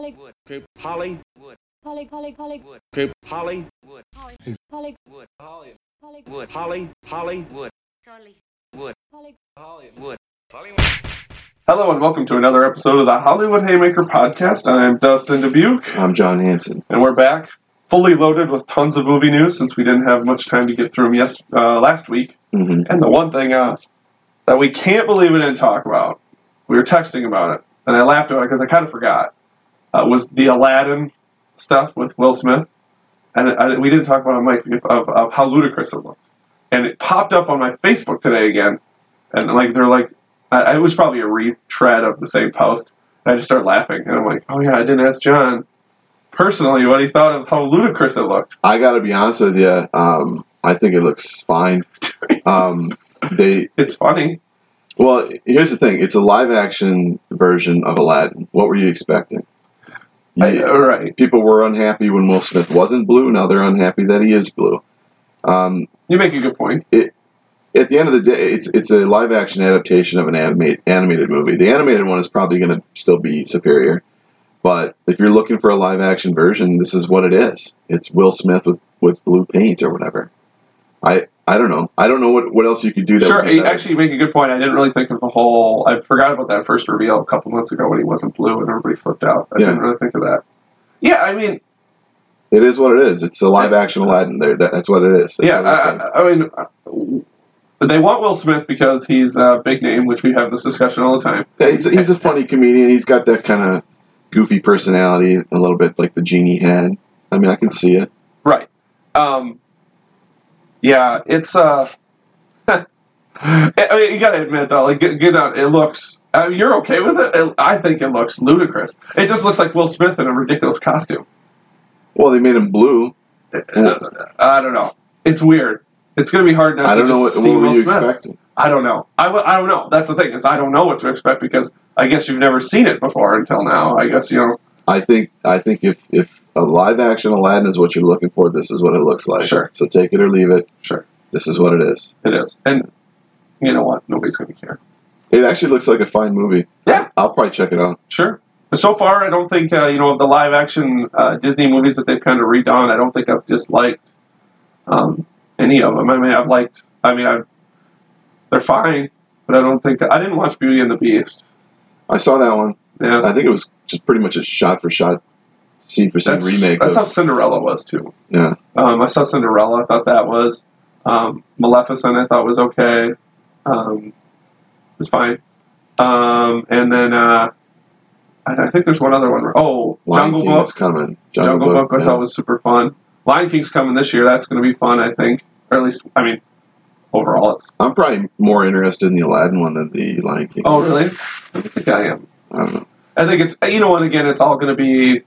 Holly, Creep. Holly. Holly, Holly, Holly, Creep. Holly. Holly, Holly, Holly. Holly, Holly. Holly. Holly, Hollywood. Hello and welcome to another episode of the Hollywood Haymaker podcast. I'm Dustin Dubuque, I'm John Hanson. and we're back, fully loaded with tons of movie news since we didn't have much time to get through them yes, uh, last week. hmm And the one thing uh, that we can't believe we didn't talk about, we were texting about it, and I laughed about it because I kind of forgot, uh, was the Aladdin stuff with Will Smith. And I, we didn't talk about it, Mike, of, of how ludicrous it looked. And it popped up on my Facebook today again, and like they're like, I, it was probably a retread of the same post. And I just started laughing, and I'm like, oh yeah, I didn't ask John personally what he thought of how ludicrous it looked. I got to be honest with you. Um, I think it looks fine. Um, they It's funny. well, here's the thing. It's a live action version of Aladdin. What were you expecting? I, You- all right, people were unhappy when Will Smith wasn't blue. Now they're unhappy that he is blue. Um, you make a good point. at the end of the day, it's it's a live action adaptation of an animate, animated movie. The animated one is probably going to still be superior, but if you're looking for a live action version, this is what it is. It's Will Smith with, with blue paint or whatever. I I don't know. I don't know what, what else you could do. That Sure, you actually you make a good point. I didn't really think of the whole. I forgot about that first reveal a couple months ago when he wasn't blue and everybody flipped out. I Yeah. didn't really think of that. Yeah, I mean, it is what it is. It's a live action Aladdin. There, that, that's what it is. That's yeah. I, I mean, they want Will Smith because he's a big name, which we have this discussion all the time. Yeah, he's, he's a funny comedian. He's got that kind of goofy personality, a little bit like the genie had. I mean, I can see it. Right. Um, yeah, it's uh. I mean, you gotta admit though, like get, get out. It looks. Uh, you're okay with it? it? I think it looks ludicrous. It just looks like Will Smith in a ridiculous costume. Well, they made him blue. I don't know. It's weird. It's gonna be hard not I don't to know just what, see what were Will you Smith. expecting. I don't know. I, w- I don't know. That's the thing is I don't know what to expect because I guess you've never seen it before until now. I guess you know. I think I think if if a live action Aladdin is what you're looking for, this is what it looks like. Sure. So take it or leave it. Sure. This is what it is. It is, and you know what? Nobody's gonna care. It actually looks like a fine movie. Yeah. I'll probably check it out. Sure. But so far, I don't think uh, you know of the live action uh, Disney movies that they've kind of redone. I don't think I've disliked um, any of them. I mean, I've liked. I mean, I've, they're fine, but I don't think I didn't watch Beauty and the Beast. I saw that one. Yeah, I think it was just pretty much a shot for shot, scene for scene that's remake. That's of, how Cinderella was too. yeah. Um, I saw Cinderella. I thought that was um, Maleficent. I thought was okay. Um, it was fine. Um, and then uh, I, I think there's one other one. Oh, Lion Jungle King Book. is coming. Jungle, Book, I yeah. thought was super fun. Lion King's coming this year. That's going to be fun, I think. Or at least, I mean, overall, it's. I'm probably more interested in the Aladdin one than the Lion King. Oh, really? I think I am. I don't know. I think it's. You know what? Again, it's all going to be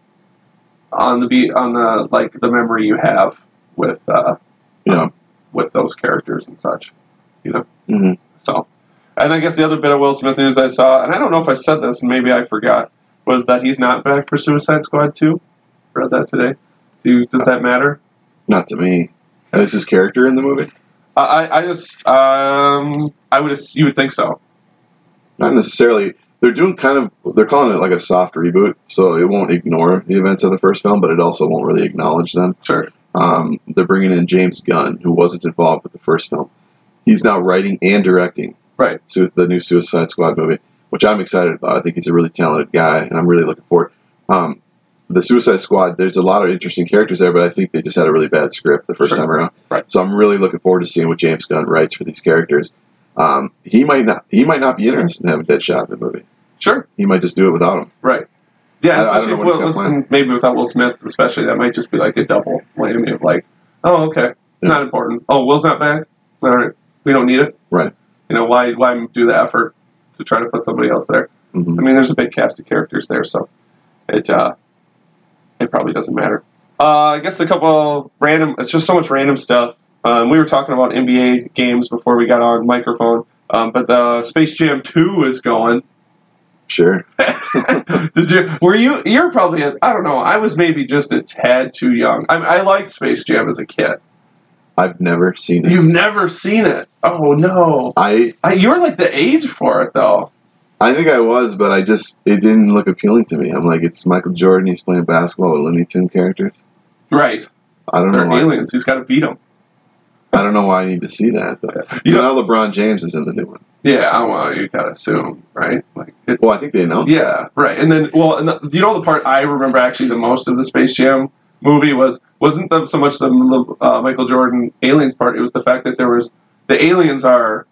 on the be on the like the memory you have with uh, Yeah. with those characters and such. You know? Mm hmm So, and I guess the other bit of Will Smith news I saw, and I don't know if I said this, and maybe I forgot, was that he's not back for Suicide Squad 2. Read that today. Do does that matter? Not to me. Is his character in the movie? I I, I just um I would you would think so. Not necessarily. They're doing kind of. They're calling it like a soft reboot, so it won't ignore the events of the first film, but it also won't really acknowledge them. Sure. Um, they're bringing in James Gunn, who wasn't involved with the first film. He's now writing and directing Right. su- the new Suicide Squad movie, which I'm excited about. I think he's a really talented guy, and I'm really looking forward. Um, the Suicide Squad, there's a lot of interesting characters there, but I think they just had a really bad script the first Sure. time around. Right. So I'm really looking forward to seeing what James Gunn writes for these characters. Um, he might not. He might not be interested in having Deadshot in the movie. Sure. He might just do it without him. Right. Yeah, I- I don't especially know what he's with- maybe without Will Smith, especially that might just be like a double whammy of like, oh okay, it's Yeah. not important. Oh, Will's not back. All right, we don't need it. Right. You know why? Why do the effort to try to put somebody else there? hmm I mean, there's a big cast of characters there, so it uh, it probably doesn't matter. Uh, I guess a couple random. It's just so much random stuff. Um, we were talking about NBA games before we got on microphone, um, but the Space Jam Two is going. Sure. Did you? Were you? You're probably. A, I don't know. I was maybe just a tad too young. I, I liked Space Jam as a kid. I've never seen it. You've never seen it. Oh no! I I, you're like the age for it though. I think I was, but I just it didn't look appealing to me. I'm like, it's Michael Jordan. He's playing basketball with Looney Tune characters. Right. I don't know They're why. aliens. He's got to beat them. I don't know why I need to see that. Though. You so know- now LeBron James is in the new one. Yeah, I well, you gotta assume, right? Like it's Well, I think they announced. yeah, right. And then, well, and the, you know, the part I remember actually the most of the Space Jam movie was wasn't the, so much the uh, Michael Jordan aliens part. It was the fact that there was the aliens are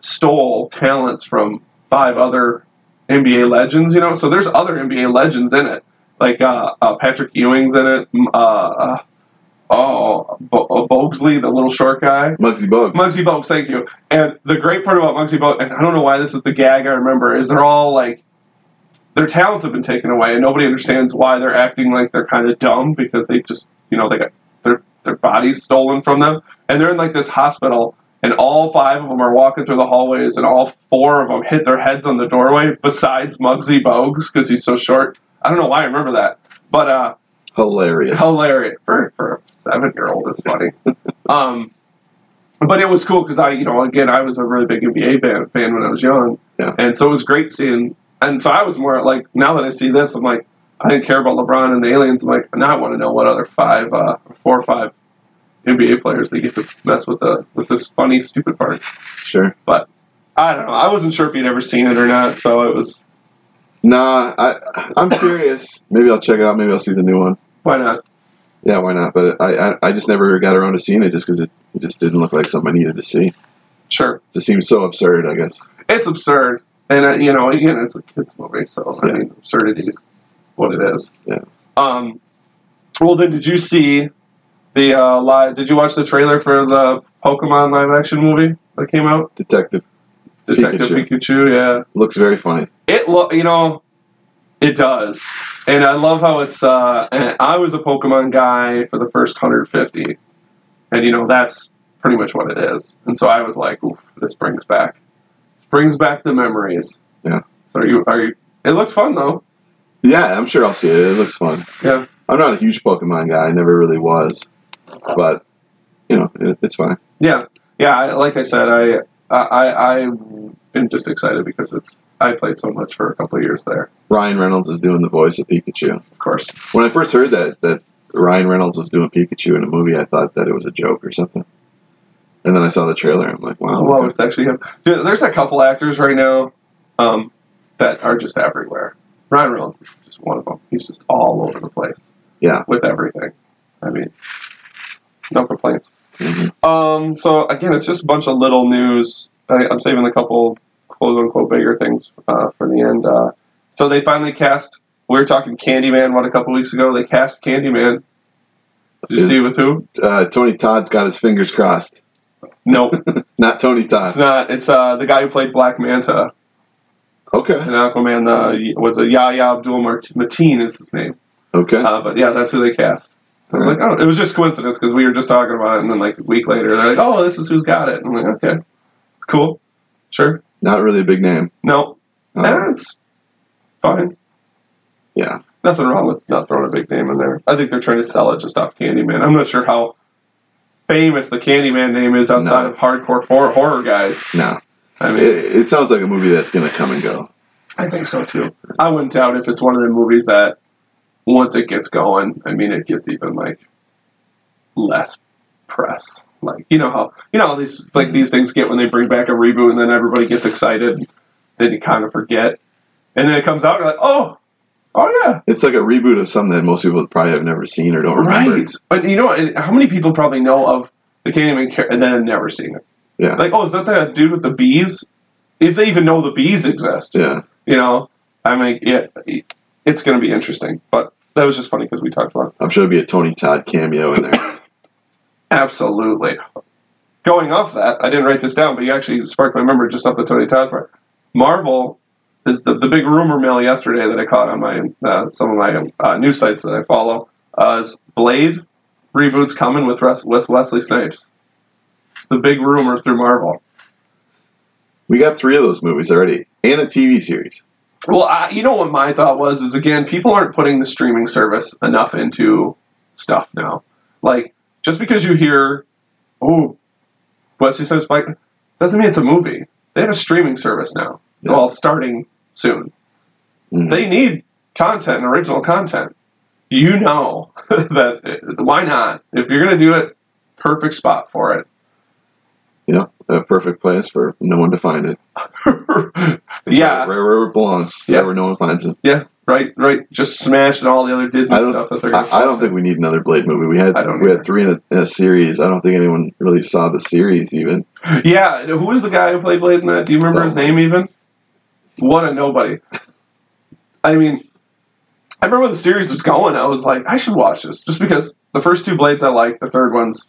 stole talents from five other NBA legends. You know, so there's other NBA legends in it, like uh, uh, Patrick Ewing's in it. Oh, Bo- uh, Bogusley, the little short guy. Muggsy Bogues. Muggsy Bogues, thank you. And the great part about Muggsy Bogues, and I don't know why this is the gag I remember, is they're all like, their talents have been taken away, and nobody understands why they're acting like they're kind of dumb because they just, you know, they got their their bodies stolen from them, and they're in like this hospital, and all five of them are walking through the hallways, and all four of them hit their heads on the doorway. Besides Muggsy Bogues, because he's so short. I don't know why I remember that, but uh, Hilarious. hilarious for for a seven year old is funny. um, but it was cool because I, you know, again, I was a really big NBA fan, fan when I was young, Yeah. and so it was great seeing. And so I was more like, now that I see this, I'm like, I didn't care about LeBron and the aliens. I'm like, now I want to know what other five, uh, four or five NBA players they get to mess with the with this funny, stupid part. Sure. But I don't know. I wasn't sure if you'd ever seen it or not, so it was Nah, I I'm curious. Maybe I'll check it out. Maybe I'll see the new one. why not? Yeah, why not? But I I, I just never got around to seeing it just because it, it just didn't look like something I needed to see. Sure. just seems so absurd. I guess. it's absurd, and uh, you know, again, it's a kids movie, so I mean, absurdity is what it is. Yeah. Um. Well, then, did you see the uh, live? Did you watch the trailer for the Pokemon live action movie that came out? Detective Detective Pikachu. Pikachu. yeah. looks very funny. It lo- you know, it does, and I love how it's. Uh, and I was a Pokemon guy for the first 150, and you know that's pretty much what it is. And so I was like, Oof, this brings back, this brings back the memories. Yeah. So are you are you? It looked fun though. Yeah, I'm sure I'll see it. It looks fun. Yeah. I'm not a huge Pokemon guy. I never really was, but you know, it, it's fine. Yeah, yeah. I, like I said, I I I am just excited because it's I played so much for a couple of years there. Ryan Reynolds is doing the voice of Pikachu. Of course. When I first heard that that Ryan Reynolds was doing Pikachu in a movie, I thought that it was a joke or something. And then I saw the trailer. I'm like, wow. well, it's actually him. Dude, there's a couple actors right now um, that are just everywhere. Ryan Reynolds is just one of them. He's just all over the place. Yeah. With everything. I mean, no complaints. Um, so again, it's just a bunch of little news. I, I'm saving a couple quote unquote bigger things uh, for the end. Uh, so they finally cast. We were talking Candyman what a couple weeks ago. They cast Candyman. Did you see with who? Uh, Tony Todd's got his fingers crossed. Nope, Not Tony Todd. it's not. It's uh, the guy who played Black Manta Okay. And Aquaman. Uh, was a Yahya Abdul Mateen is his name. Okay. Uh, but yeah, that's who they cast. I was like, oh, it was just coincidence because we were just talking about it, and then like a week later, they're like, oh, this is who's got it. And I'm like, okay, it's cool, sure. Not really a big name. No, oh. eh, that's fine. yeah. Nothing wrong with not throwing a big name in there. I think they're trying to sell it just off Candyman. I'm not sure how famous the Candyman name is outside No. of hardcore horror, horror guys. No. I It, mean, it sounds like a movie that's going to come and go. I think so too. I wouldn't doubt if it's one of the movies that once it gets going, I mean, it gets even like less press. Like you know how you know how these like these things get when they bring back a reboot and then everybody gets excited, then you kind of forget, and then it comes out and you're like, oh, oh yeah, It's like a reboot of something that most people probably have never seen or don't remember. right. But you know, how many people probably know of the even care and then have never seen it? Yeah. Like, oh, is that that dude with the bees? If they even know the bees exist, Yeah. you know, I mean, yeah, it's going to be interesting. But that was just funny because we talked about it. I'm sure there'll be a Tony Todd cameo in there. absolutely. Going off that, I didn't write this down, but you actually sparked my memory just off the Tony Todd part. Marvel is the, the big rumor mill yesterday that I caught on my uh, some of my uh, news sites that I follow. Uh, is Blade reboots coming with Res- with Wesley Snipes? The big rumor through Marvel. we got three of those movies already and a TV series. Well, I, you know what my thought was is again, people aren't putting the streaming service enough into stuff now. Like just because you hear, oh, Wesley Snipes Spike, doesn't mean it's a movie. They have a streaming service now. Yeah. Well, starting soon. Mhm. They need content original content. You know that why not? If you're gonna do it, perfect spot for it. Yeah, a perfect place for no one to find it. Yeah, right, where it belongs. Yeah. Right where no one finds it. yeah, right, right. Just smashing all the other Disney I don't- stuff that they're. I, I don't think we need another Blade movie. We had we either. had three in a, in a series. I don't think anyone really saw the series even. Yeah, who was the guy who played Blade in that? Do you remember his name even? What a nobody. I mean, I remember when the series was going, I was like, I should watch this just because the first two Blades I like, the third one's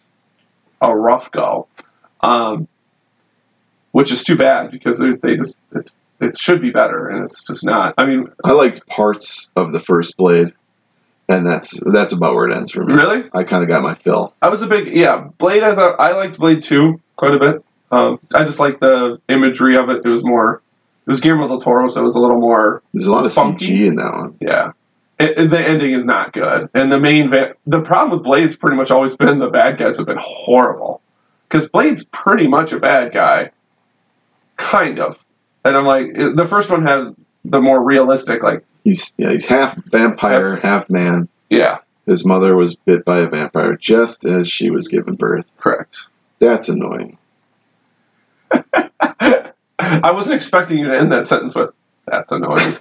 a rough go, um, which is too bad because they, they just it's it should be better and it's just not. I mean, I liked parts of the first Blade, and that's that's about where it ends for me. really, I kind of got my fill. I was a big yeah Blade. I thought I liked Blade two quite a bit. Um, I just liked the imagery of it. It was more. It was Guillermo del Toro, so it was a little more There's a lot of Funky. CG in that one. Yeah. It, it- the ending is not good. And the main va- the problem with Blade's pretty much always been the bad guys have been horrible. Because Blade's pretty much a bad guy. Kind of. And I'm like, the first one had the more realistic, like, He's yeah, he's half vampire, half man. yeah, His mother was bit by a vampire just as she was giving birth. correct. That's annoying. I wasn't expecting you to end that sentence with, that's annoying.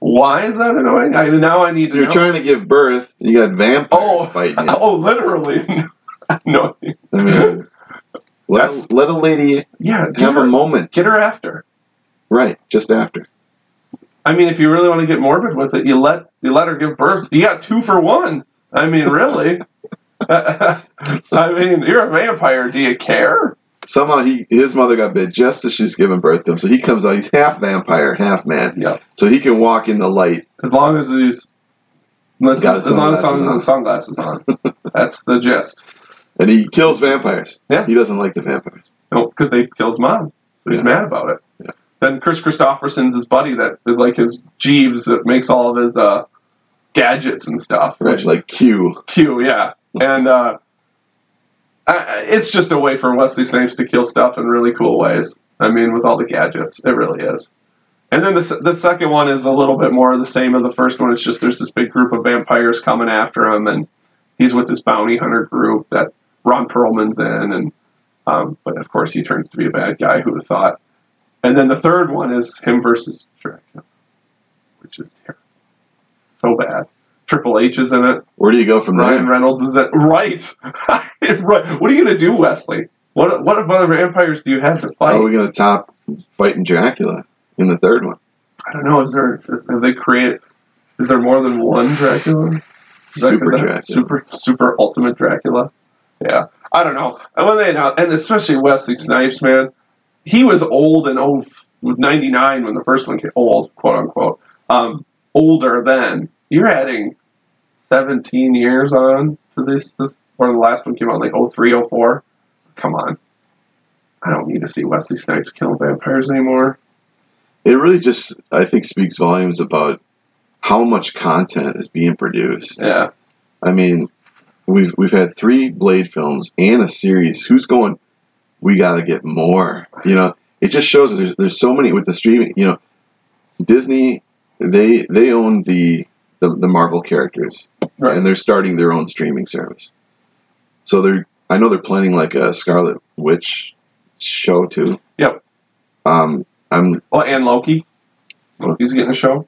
Why is that annoying? I now I need to You're know. trying to give birth, and you got vampires Oh. fighting you. oh, literally. annoying. I mean, let, That's- let a lady Yeah, have her, a moment. get her after. Right, just after. I mean, if you really want to get morbid with it, you let you let her give birth. You got two for one. I mean, really. I mean, you're a vampire. Do you care? Somehow he his mother got bit just as she's giving birth to him. So he comes out, he's half vampire, half man. Yeah. So he can walk in the light. As long as he's Got as long as he's sunglasses sunglasses on. That's the gist. And he kills vampires. Yeah. He doesn't like the vampires. No, because they killed his mom, so he's Yeah. mad about it. Yeah. Then Kris Kristofferson's his buddy that is like his Jeeves that makes all of his uh, gadgets and stuff. Right, like Q. Q, yeah. And uh, I, I- it's just a way for Wesley Snipes to kill stuff in really cool ways. I mean, with all the gadgets, it really is. And then the, the second one is a little bit more of the same of the first one. It's just there's this big group of vampires coming after him, and he's with this bounty hunter group that Ron Perlman's in, and um, but of course he turns to be a bad guy. Who would have thought? And then the third one is him versus Dracula, which is terrible, so bad. Triple H is in it. Where do you go from Ryan there? Reynolds is it right? right. What are you gonna do, Wesley? What what other vampires do you have to How fight? are we going to top fighting Dracula in the third one? I don't know. Is there is, have they created? Is there more than one Dracula? Is Super that Dracula. Super super ultimate Dracula. Yeah, I don't know. And when they announced, and especially Wesley Snipes, man, he was old and old, ninety nine when the first one came. Old, quote unquote. Um, older then. You're adding seventeen years on for this. This or the last one came out like 03, 04. Come on. I don't need to see Wesley Snipes killing vampires anymore. It really just, I think, speaks volumes about how much content is being produced. Yeah. I mean, we've we've had three Blade films and a series. Who's going? We got to get more. You know, it just shows there's, there's so many with the streaming. You know, Disney they they own the the, the Marvel characters, Right. and they're starting their own streaming service. So they're I know they're planning like a Scarlet Witch show too. Yep. Um, I'm Oh, and Loki. Loki's getting a show.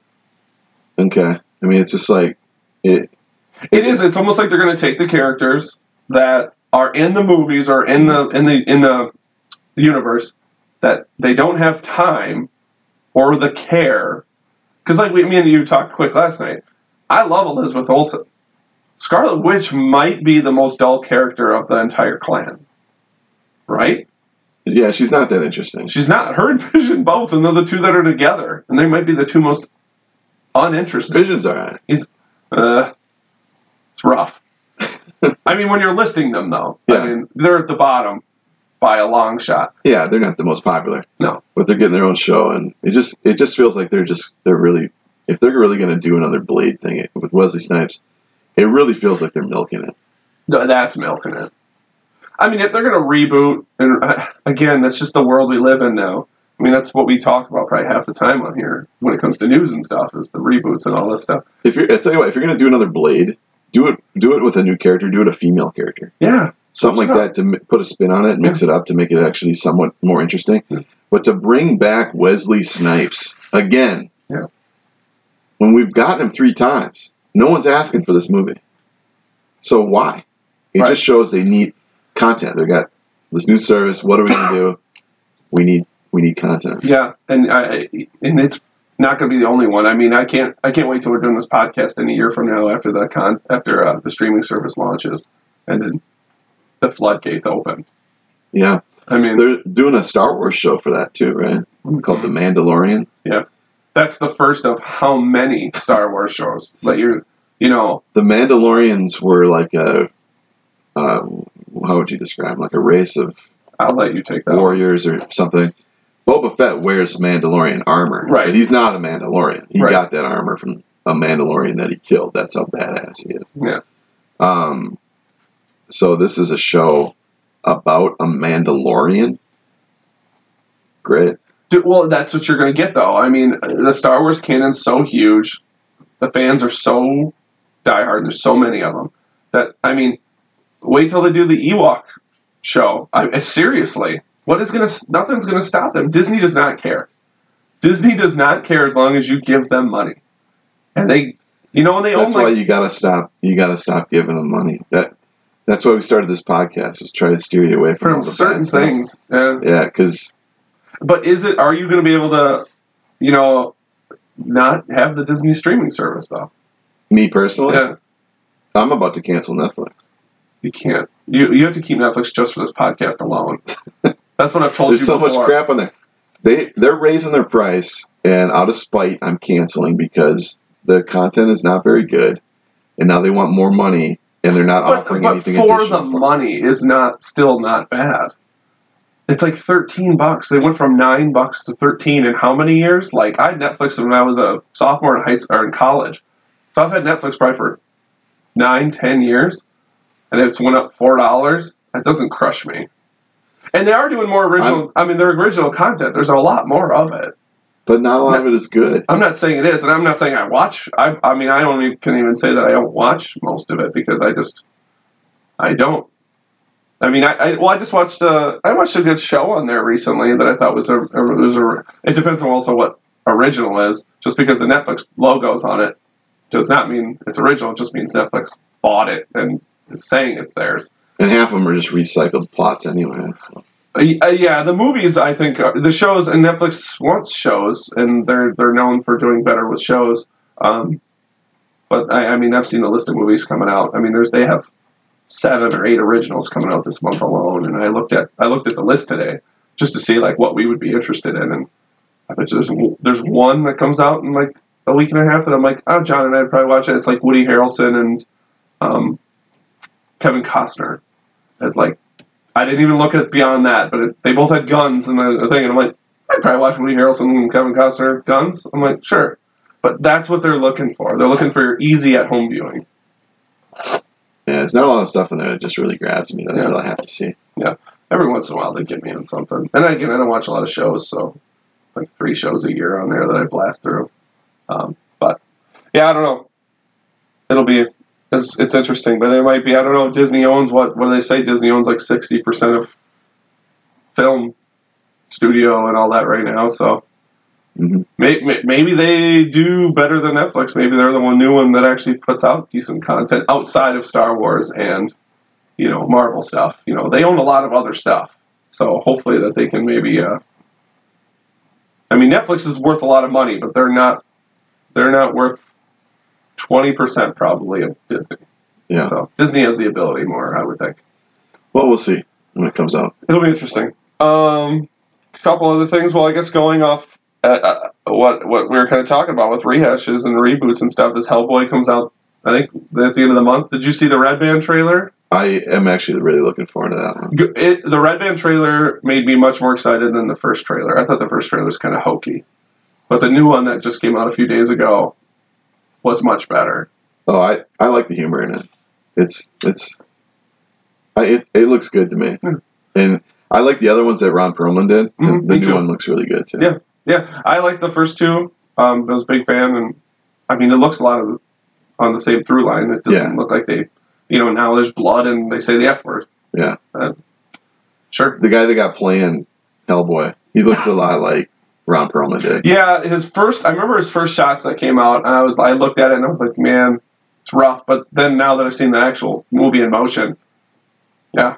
okay. I mean, it's just like it. It is. It's almost like they're going to take the characters that are in the movies or in the in the in the universe that they don't have time or the care. Because like we, me and you talked quick last night. I love Elizabeth Olsen. Scarlet Witch might be the most dull character of the entire clan. Right? Yeah, she's not that interesting. She's not. Her and Vision both, and they're the two that are together, and they might be the two most uninteresting. Vision's alright. Uh, it's rough. I mean, when you're listing them, though, Yeah. I mean, they're at the bottom by a long shot. Yeah, they're not the most popular. No. but they're getting their own show, and it just it just feels like they're just they're really if they're really going to do another Blade thing with Wesley Snipes, it really feels like they're milking it. No, That's milking it. I mean, if they're going to reboot, and uh, again, that's just the world we live in now. I mean, that's what we talk about probably half the time on here when it comes to news and stuff is the reboots and all this stuff. If you're, I tell you what, if you're gonna do another Blade, do it do it with a new character. Do it a female character, Yeah, something like that to m- put a spin on it, mix it up to make it actually somewhat more interesting. Yeah. But to bring back Wesley Snipes again, Yeah. when we've gotten him three times, no one's asking for this movie. So why? It Right. just shows they need content. They got this new service. What are we gonna do? We need we need content. yeah, and I and it's not going to be the only one. I mean, I can't I can't wait till we're doing this podcast in a year from now after the con after uh, the streaming service launches and then the floodgates open. Yeah, I mean, they're doing a Star Wars show for that too, right? Called The Mandalorian. Yeah, that's the first of how many Star Wars shows that you you know The Mandalorians were like a uh, how would you describe them? like a race of I'll let you take that. one. warriors or something. Boba Fett wears Mandalorian armor, Right. But he's not a Mandalorian. He Right. got that armor from a Mandalorian that he killed. That's how badass he is. Yeah. Um. So this is a show about a Mandalorian. Great. Dude, well, that's what you're going to get, though. I mean, the Star Wars canon's so huge. The fans are so diehard. There's so many of them that I mean, wait till they do the Ewok show. I- seriously, what is going to? Nothing's going to stop them. Disney does not care. Disney does not care as long as you give them money, and they, you know, when they That's own why like you gotta stop. You gotta stop giving them money. That. That's why we started this podcast. Is try to steer you away from, from certain bad things. Yeah. Yeah, because But is it? Are you going to be able to, you know, not have the Disney streaming service though? me personally, Yeah. I'm about to cancel Netflix. You can't. You you have to keep Netflix just for this podcast alone. That's what I've told There's you so before. much crap on there. They they're raising their price, and out of spite, I'm canceling because the content is not very good, and now they want more money, and they're not But, offering but anything for additional. the money is not still not bad. It's like thirteen bucks. They went from nine bucks to thirteen in how many years? Like I had Netflix when I was a sophomore in high school or in college, so I've had Netflix probably for nine, ten years, and it's went up four dollars. That doesn't crush me. And they are doing more original. I mean, their original content. There's a lot more of it. but not a lot of it is good. I'm not saying it is, and I'm not saying I watch. I, I mean, I don't even, can even say that I don't watch most of it because I just, I don't. I mean, I, I well, I just watched. a, I watched a good show on there recently that I thought was a, a was a. It depends on also what original is. Just because the Netflix logo's on it does not mean it's original. It just means Netflix bought it and is saying it's theirs. And half of them are just recycled plots anyway. So. Uh, uh, yeah, the movies. I think uh, the shows and Netflix wants shows, and they're they're known for doing better with shows. Um, but I, I mean, I've seen a list of movies coming out. I mean, there's they have seven or eight originals coming out this month alone, and I looked at I looked at the list today just to see like what we would be interested in, and I bet there's there's one that comes out in like a week and a half that I'm like, oh, John and I'd probably watch it. It's like Woody Harrelson and um, Kevin Costner as like I didn't even look at beyond that, but it, they both had guns and the, thing, and I'm like, I'd probably watch Woody Harrelson and Kevin Costner guns. I'm like, sure, but that's what they're looking for. They're looking for easy at home viewing. Yeah, there's not a lot of stuff in there that just really grabs me that I Yeah. really have to see. Yeah, every once in a while, they get me on something. And again, I don't watch a lot of shows, so like three shows a year on there that I blast through. Um, but yeah, I don't know. It'll be it's, it's interesting, but it might be. I don't know. Disney owns what? What do they say? Disney owns like sixty percent of film studio and all that right now. So hmm May- may- Maybe they do better than Netflix. Maybe they're the one new one that actually puts out decent content outside of Star Wars and you know Marvel stuff. You know they own a lot of other stuff, so hopefully that they can maybe. Uh, I mean, Netflix is worth a lot of money, but they're not. They're not worth twenty percent probably of Disney. Yeah. So Disney has the ability more, I would think. Well, we'll see when it comes out. It'll be interesting. Um, a couple other things. Well, I guess going off uh, uh, what what we were kind of talking about with rehashes and reboots and stuff. Is Hellboy comes out? I think at the end of the month. Did you see the Red Band trailer? I am actually really looking forward to that one. It, the Red Band trailer made me much more excited than the first trailer. I thought the first trailer was kind of hokey, but the new one that just came out a few days ago was much better. Oh, I, I like the humor in it. It's it's I, it, it looks good to me, Hmm. and I like the other ones that Ron Perlman did. The- Mhm, the new too. one looks really good too. Yeah. Yeah, I like the first two. Um, I was a big fan, and I mean, it looks a lot of on the same through line. It doesn't Yeah. look like they, you know, now there's blood and they say the F word. Yeah. Uh, sure. The guy that got playing Hellboy, he looks a lot like Ron Perlman did. Yeah, his first. I remember his first shots that came out, and I was I looked at it and I was like, man, it's rough. But then now that I've seen the actual movie in motion, yeah,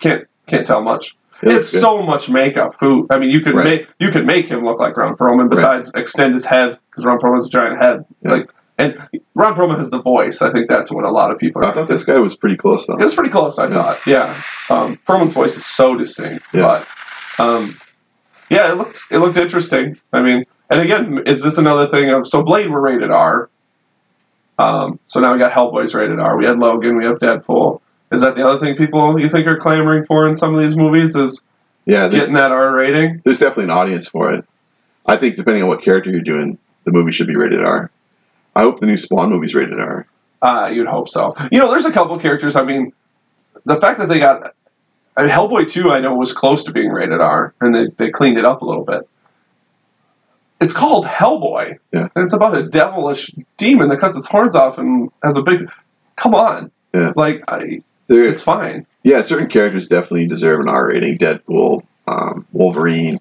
can't can't tell much. It it's good. so much makeup. Who I mean, you could Right. make you could make him look like Ron Perlman. Besides, extend his head because Ron Perlman's a giant head. Yeah. Like, and Ron Perlman has the voice. I think that's what a lot of people. I thought this guy was pretty close though. It was pretty close. I Yeah. thought. Yeah. Um, Perlman's voice is so distinct. Yeah. But um, yeah, it looked it looked interesting. I mean, and again, is this another thing of so Blade were rated R. Um, so now we got Hellboy's rated R. We had Logan. We have Deadpool. Is that the other thing people you think are clamoring for in some of these movies? Is Yeah, getting that R rating? there's definitely an audience for it. I think depending on what character you're doing, the movie should be rated R. I hope the new Spawn movie's rated R. Uh, you'd hope so. You know, there's a couple characters. I mean, the fact that they got I mean, Hellboy 2, I know was close to being rated R, and they, they cleaned it up a little bit. It's called Hellboy, Yeah. and it's about a devilish demon that cuts its horns off and has a big. Come on, Yeah. like I, There, it's fine. yeah, certain characters definitely deserve an R rating. Deadpool, um, Wolverine,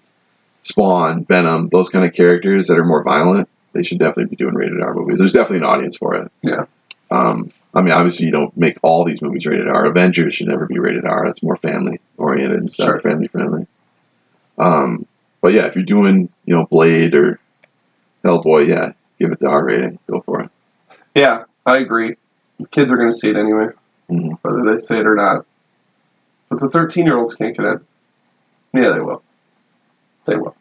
Spawn, Venom, those kind of characters that are more violent, they should definitely be doing rated R movies. There's definitely an audience for it. Yeah. Um, I mean, obviously, you don't make all these movies rated R. Avengers should never be rated R. It's more family oriented and stuff, Sure. family friendly. Um, but yeah, if you're doing, you know, Blade or Hellboy, yeah, give it the R rating. Go for it. Yeah, I agree. Kids are going to see it anyway, Mhm. whether they say it or not. But the 13 year olds can't get in. Yeah, they will. They will.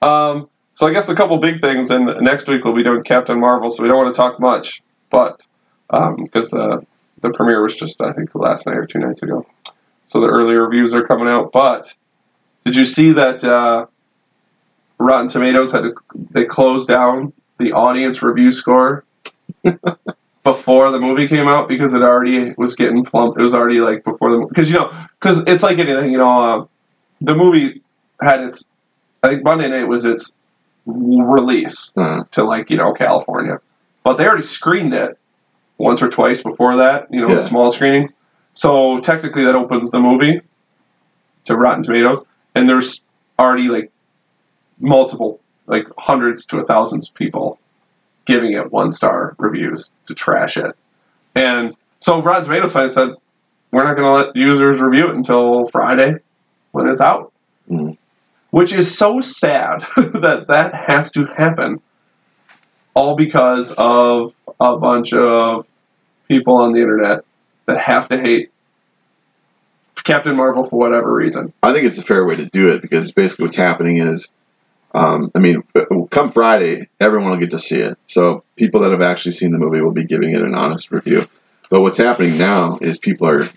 Um, so I guess the couple big things, and next week we'll be doing Captain Marvel, so we don't want to talk much, but because the the premiere was just I think last night or two nights ago, so the early reviews are coming out. But did you see that uh, Rotten Tomatoes had to, they closed down the audience review score before the movie came out because it already was getting plumped. It was already like before the because you know because it's like anything you know uh, the movie had its I think Monday night was its release Uh, to like you know California, but they already screened it once or twice before that. You know, Yeah. small screenings. So technically, that opens the movie to Rotten Tomatoes, and there's already like multiple, like hundreds to a thousands of people giving it one star reviews to trash it. And so Rotten Tomatoes fans said, we're not going to let users review it until Friday when it's out. Mhm. Which is so sad that that has to happen. All because of a bunch of people on the internet that have to hate Captain Marvel for whatever reason. I think it's a fair way to do it because basically what's happening is, um, I mean, come Friday, everyone will get to see it. So people that have actually seen the movie will be giving it an honest review. But what's happening now is people are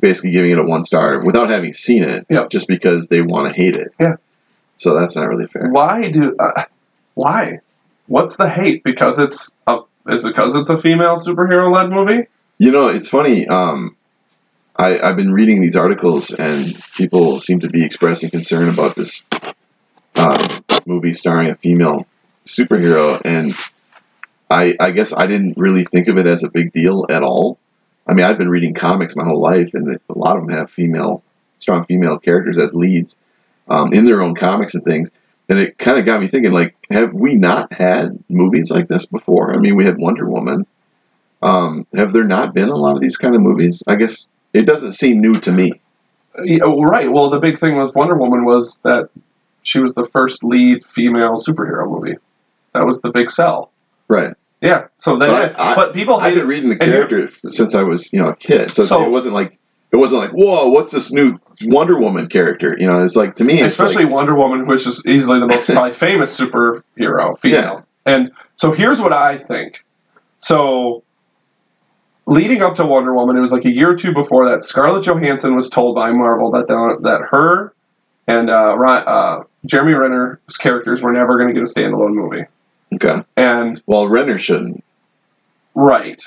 basically giving it a one star without having seen it, Yep. just because they want to hate it. Yeah. So that's not really fair. Why do? Uh, why? What's the hate? Because it's a is it because it's a female superhero led movie? You know, it's funny. Um, I, I've been reading these articles, and people seem to be expressing concern about this um, movie starring a female superhero. And I, I guess I didn't really think of it as a big deal at all. I mean, I've been reading comics my whole life, and a lot of them have female, strong female characters as leads um, in their own comics and things. And it kind of got me thinking, like, have we not had movies like this before? I mean, we had Wonder Woman. Um, have there not been a lot of these kind of movies? I guess it doesn't seem new to me. Yeah, right. Well, the big thing with Wonder Woman was that she was the first lead female superhero movie. That was the big sell. Right. Yeah. So that But. I- I- but people I've been reading the character since I was, you know, a kid. So, So- it wasn't like it wasn't like, whoa, what's this new Wonder Woman character? You know, it's like to me, it's especially like, Wonder Woman, which is easily the most probably famous superhero female. And so here's what I think. So leading up to Wonder Woman, it was like a year or two before that. Scarlett Johansson was told by Marvel that the, that her and uh, uh, Jeremy Renner's characters were never going to get a standalone movie. okay. And Well, Renner shouldn't. right,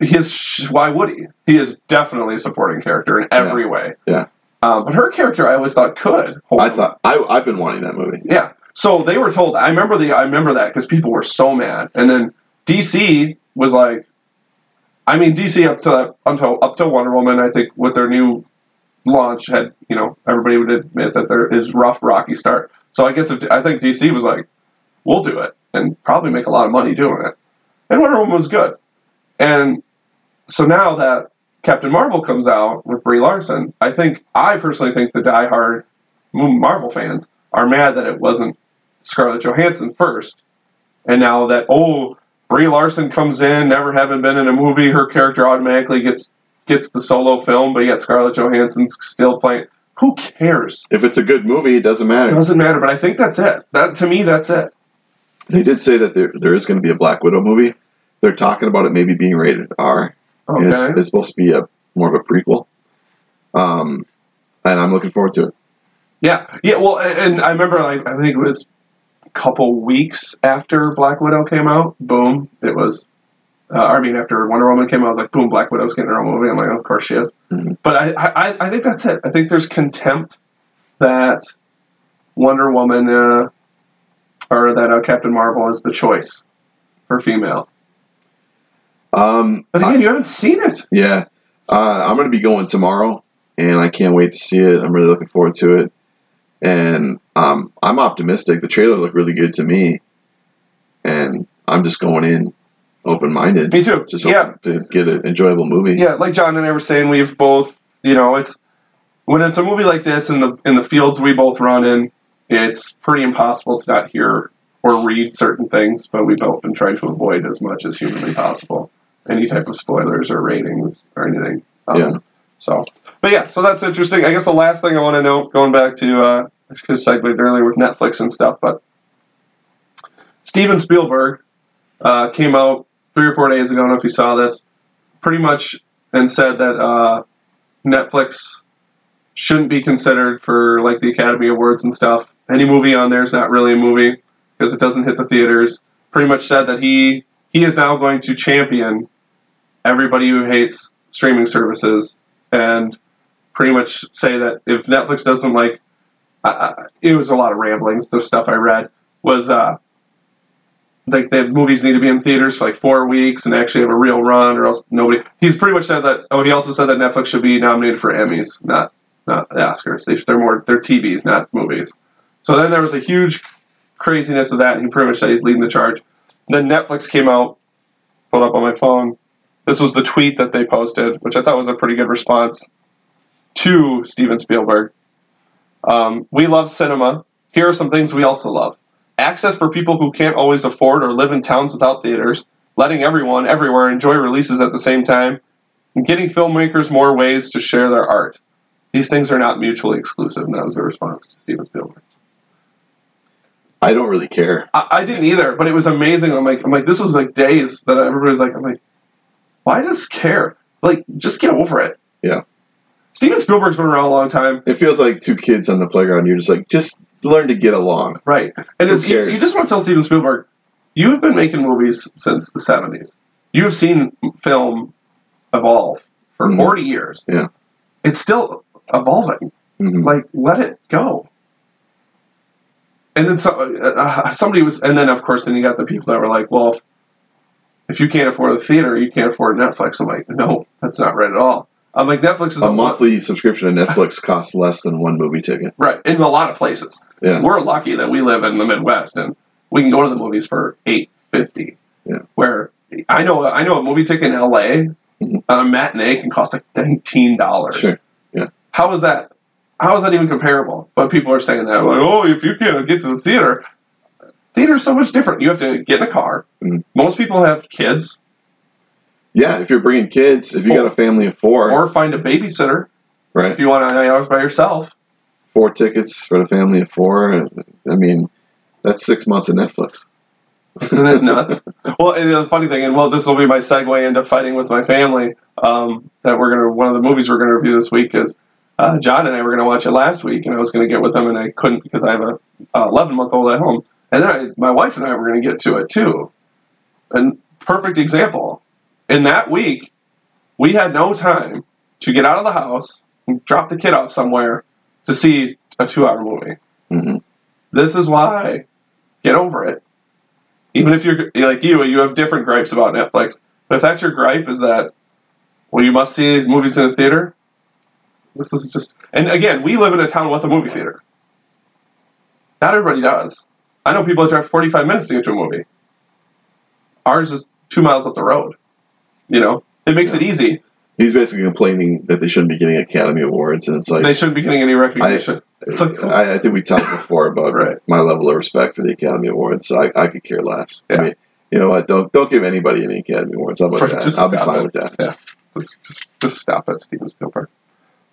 his why would he? He is definitely a supporting character in every way. Yeah. Um, but her character, I always thought could. hold I thought I I've been wanting that movie. Yeah. So they were told. I remember the. I remember that because people were so mad, and then DC was like, I mean, DC up to until up to Wonder Woman, I think with their new launch had you know everybody would admit that there is rough rocky start. So I guess if, I think DC was like, we'll do it and probably make a lot of money doing it, and Wonder Woman was good, and so now that Captain Marvel comes out with Brie Larson, I think I personally think the diehard Marvel fans are mad that it wasn't Scarlett Johansson first, and now that oh Brie Larson comes in, never having been in a movie, her character automatically gets gets the solo film, but yet Scarlett Johansson's still playing. Who cares? If it's a good movie, it doesn't matter. It doesn't matter. But I think that's it. That to me, that's it. They did say that there there is going to be a Black Widow movie. They're talking about it maybe being rated R. And it's, it's supposed to be a more of a prequel. Um, and I'm looking forward to it. Yeah, yeah. Well, and, and I remember like I think it was a couple weeks after Black Widow came out. Boom! It was. Uh, I mean, after Wonder Woman came out, I was like, boom! Black Widow's getting her own movie. I'm like, of course she is. Mhm. But I, I, I think that's it. I think there's contempt that Wonder Woman uh, or that uh, Captain Marvel is the choice for female. Um, But again, you haven't seen it. Yeah, uh, I'm going to be going tomorrow, and I can't wait to see it. I'm really looking forward to it, and um, I'm optimistic. The trailer looked really good to me, and I'm just going in open minded, Me too. just yeah, to get an enjoyable movie. yeah. Like John and I were saying, we've both, you know, it's when it's a movie like this in the in the fields we both run in, it's pretty impossible to not hear or read certain things. But we've both been trying to avoid as much as humanly possible any type of spoilers or ratings or anything. Um, Yeah. So, but yeah, so that's interesting. I guess the last thing I want to note, going back to, uh, have segued earlier with Netflix and stuff, but Steven Spielberg uh, came out three or four days ago. I don't know if you saw this, pretty much, and said that uh, Netflix shouldn't be considered for like the Academy Awards and stuff. Any movie on there is not really a movie because it doesn't hit the theaters. Pretty much said that he he is now going to champion everybody who hates streaming services and pretty much say that if Netflix doesn't like, I, it was a lot of ramblings. The stuff I read was uh, like the movies need to be in theaters for like four weeks and actually have a real run, or else nobody. He's pretty much said that. Oh, he also said that Netflix should be nominated for Emmys, not not Oscars. They, they're more they're TVs, not movies. So then there was a huge craziness of that, and he pretty much said he's leading the charge. Then Netflix came out, pulled up on my phone. This was the tweet that they posted, which I thought was a pretty good response to Steven Spielberg. Um, we love cinema. Here are some things we also love access for people who can't always afford or live in towns without theaters, letting everyone everywhere enjoy releases at the same time, and getting filmmakers more ways to share their art. These things are not mutually exclusive, and that was the response to Steven Spielberg. I don't really care. I, I didn't either, but it was amazing. I'm like, I'm like, this was like days that everybody was like, I'm like, why does this care? Like, just get over it. Yeah. Steven Spielberg's been around a long time, It feels like two kids on the playground. You're just like, just learn to get along. right? And it's, you, you just want to tell Steven Spielberg, you have been making movies since the '70s. You have seen film evolve for Mhm. 40 years. Yeah. It's still evolving. Mhm. Like, let it go. And then so, uh, somebody was, and then of course, then you got the people that were like, well, if, you can't afford the theater, you can't afford Netflix. I'm like, no, that's not right at all. I'm like, Netflix is A a, month, monthly subscription to Netflix costs less than one movie ticket. right in a lot of places. Yeah. We're lucky that we live in the Midwest and we can go to the movies for eight fifty. Yeah. Where I know, I know a movie ticket in L.A. Mhm. on a matinee can cost like nineteen dollars. Sure. Yeah. How is that? How is that even comparable? But people are saying that like, oh, if you can't get to the theater, theater's so much different. You have to get in a car. Mhm. Most people have kids Yeah, if you're bringing kids, if you got a family of four, or find a babysitter right? if you want to night hours by yourself. Four tickets for the family of four. I mean, that's six months of Netflix. Isn't it nuts? well, and the funny thing, and well, this will be my segue into fighting with my family. Um, that we're gonna one of the movies we're gonna review this week is uh, John and I were gonna watch it last week, and I was gonna get with them, and I couldn't because I have a uh, 11 month old at home, and then I, my wife and I were gonna get to it too. And perfect example. In that week, we had no time to get out of the house, and drop the kid off somewhere to see a two-hour movie. hmm This is why. Get over it. Even if you're like you, you have different gripes about Netflix. But if that's your gripe, is that well, you must see movies in a theater. This is just, and again, we live in a town with a movie theater. Not everybody does. I know people that drive 45 minutes to get to a movie. Ours is two miles up the road. You know, it makes it easy. He's basically complaining that they shouldn't be getting Academy Awards, and it's like They shouldn't be getting any recognition. it's like, I, I think we talked before about Right. my level of respect for the Academy Awards. So I, I could care less. Yeah. I mean, you know what? Don't don't give anybody any Academy Awards. How about For- that? I'll be fine it. with that. Yeah, just just just stop it, Steven Spielberg.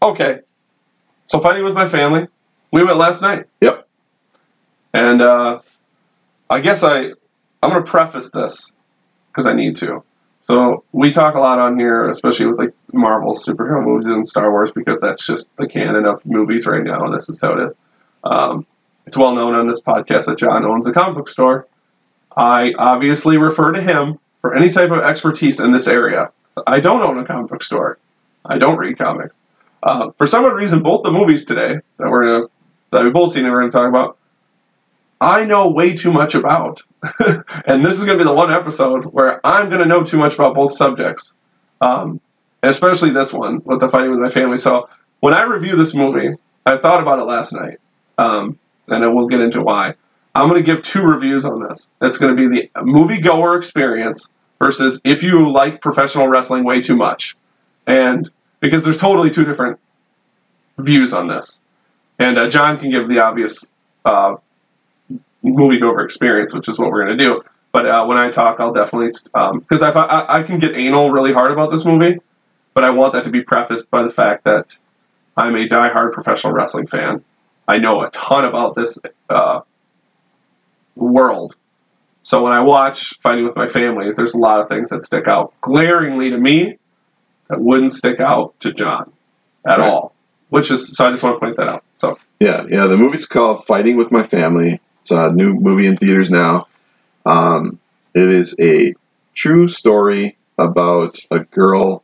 Okay, so fighting with my family. We went last night. Yep. And uh, I guess I I'm gonna preface this because I need to. So we talk a lot on here, especially with like Marvel superhero movies and Star Wars, because that's just the canon of movies right now, and this is how it is. Um, it's well known on this podcast that John owns a comic book store. I obviously refer to him for any type of expertise in this area. I don't own a comic book store. I don't read comics. Uh, for some odd reason, both the movies today that we're gonna that we both seen and we're gonna talk about, I know way too much about, and this is gonna be the one episode where I'm gonna know too much about both subjects, um, especially this one with the fighting with my family. So when I review this movie, I thought about it last night, um, and then we'll get into why. I'm going to give two reviews on this. It's going to be the moviegoer experience versus if you like professional wrestling way too much. And because there's totally two different views on this. And uh, John can give the obvious uh, moviegoer experience, which is what we're going to do. But uh, when I talk, I'll definitely, because I, I, I can get anal really hard about this movie, but I want that to be prefaced by the fact that I'm a diehard professional wrestling fan. I know a ton about this uh, world. So when I watch Fighting with My Family, there's a lot of things that stick out glaringly to me that wouldn't stick out to John at Right. all. Which is so I just want to point that out. So Yeah, yeah. The movie's called Fighting with My Family. It's a new movie in theaters now. Um, it is a true story about a girl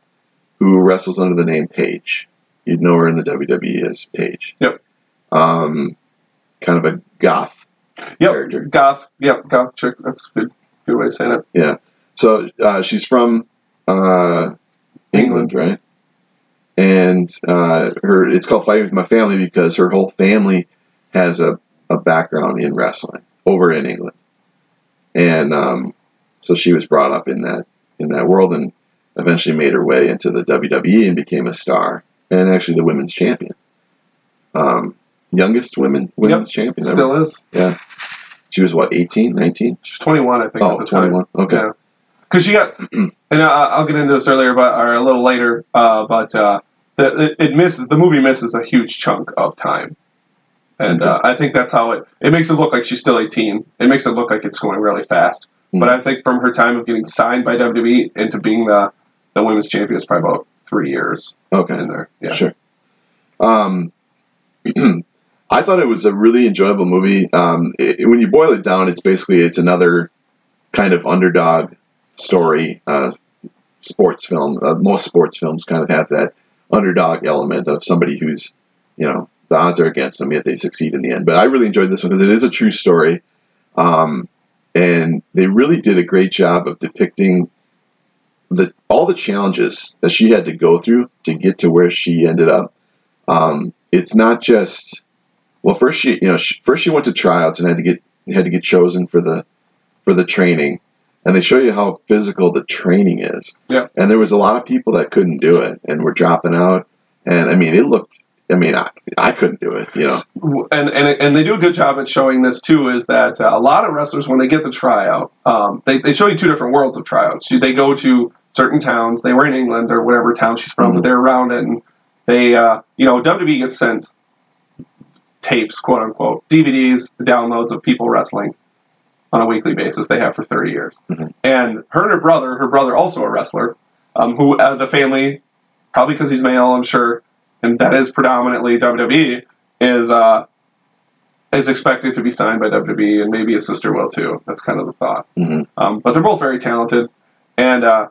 who wrestles under the name Paige. You'd know her in the WWE as Paige. Yep. Um, kind of a goth yep, character. goth, yep, goth chick. That's a good, good way of saying it. Yeah. So uh, she's from uh, England, right? And uh, her it's called Fighting with My Family because her whole family has a, a background in wrestling over in England, and um, so she was brought up in that in that world and eventually made her way into the WWE and became a star and actually the women's champion, um, youngest women women's champion. ever. Still is. Yeah. She was what 18, 19? She's 21, I think, Oh, at the time. 21. Okay. Yeah. Because she got, and I, I'll get into this earlier, but or a little later. Uh, but uh, the, it misses the movie misses a huge chunk of time, and uh, I think that's how it. It makes it look like she's still 18. It makes it look like it's going really fast. But I think from her time of getting signed by WWE into being the the women's champion is probably about three years Okay. in there. Yeah. Sure. Um, I thought it was a really enjoyable movie. Um, it, when you boil it down, it's basically it's another kind of underdog story, uh, sports film. Uh, most sports films kind of have that underdog element of somebody who's, you know, the odds are against them yet they succeed in the end. But I really enjoyed this one because it is a true story, um, and they really did a great job of depicting the all the challenges that she had to go through to get to where she ended up. Um, it's not just well, first she you know she, first she went to tryouts and had to get had to get chosen for the for the training, and they show you how physical the training is. Yeah. And there was a lot of people that couldn't do it and were dropping out, and I mean it looked. I mean, I, I couldn't do it. You know. and and and they do a good job at showing this too. Is that uh, a lot of wrestlers when they get the tryout, um, they they show you two different worlds of tryouts. You- They go to certain towns. They were in England or whatever town she's from, but Mhm. they're around it, and they uh, you know WWE gets sent tapes, quote unquote, DVDs, downloads of people wrestling on a weekly basis. They have for thirty years, Mhm. and her and her brother, her brother also a wrestler, um, who uh, the family, probably because he's male, I'm sure, and that is predominantly WWE is uh, is expected to be signed by WWE, and maybe his sister will too. That's kind of the thought. Mhm. Um, but they're both very talented, and uh,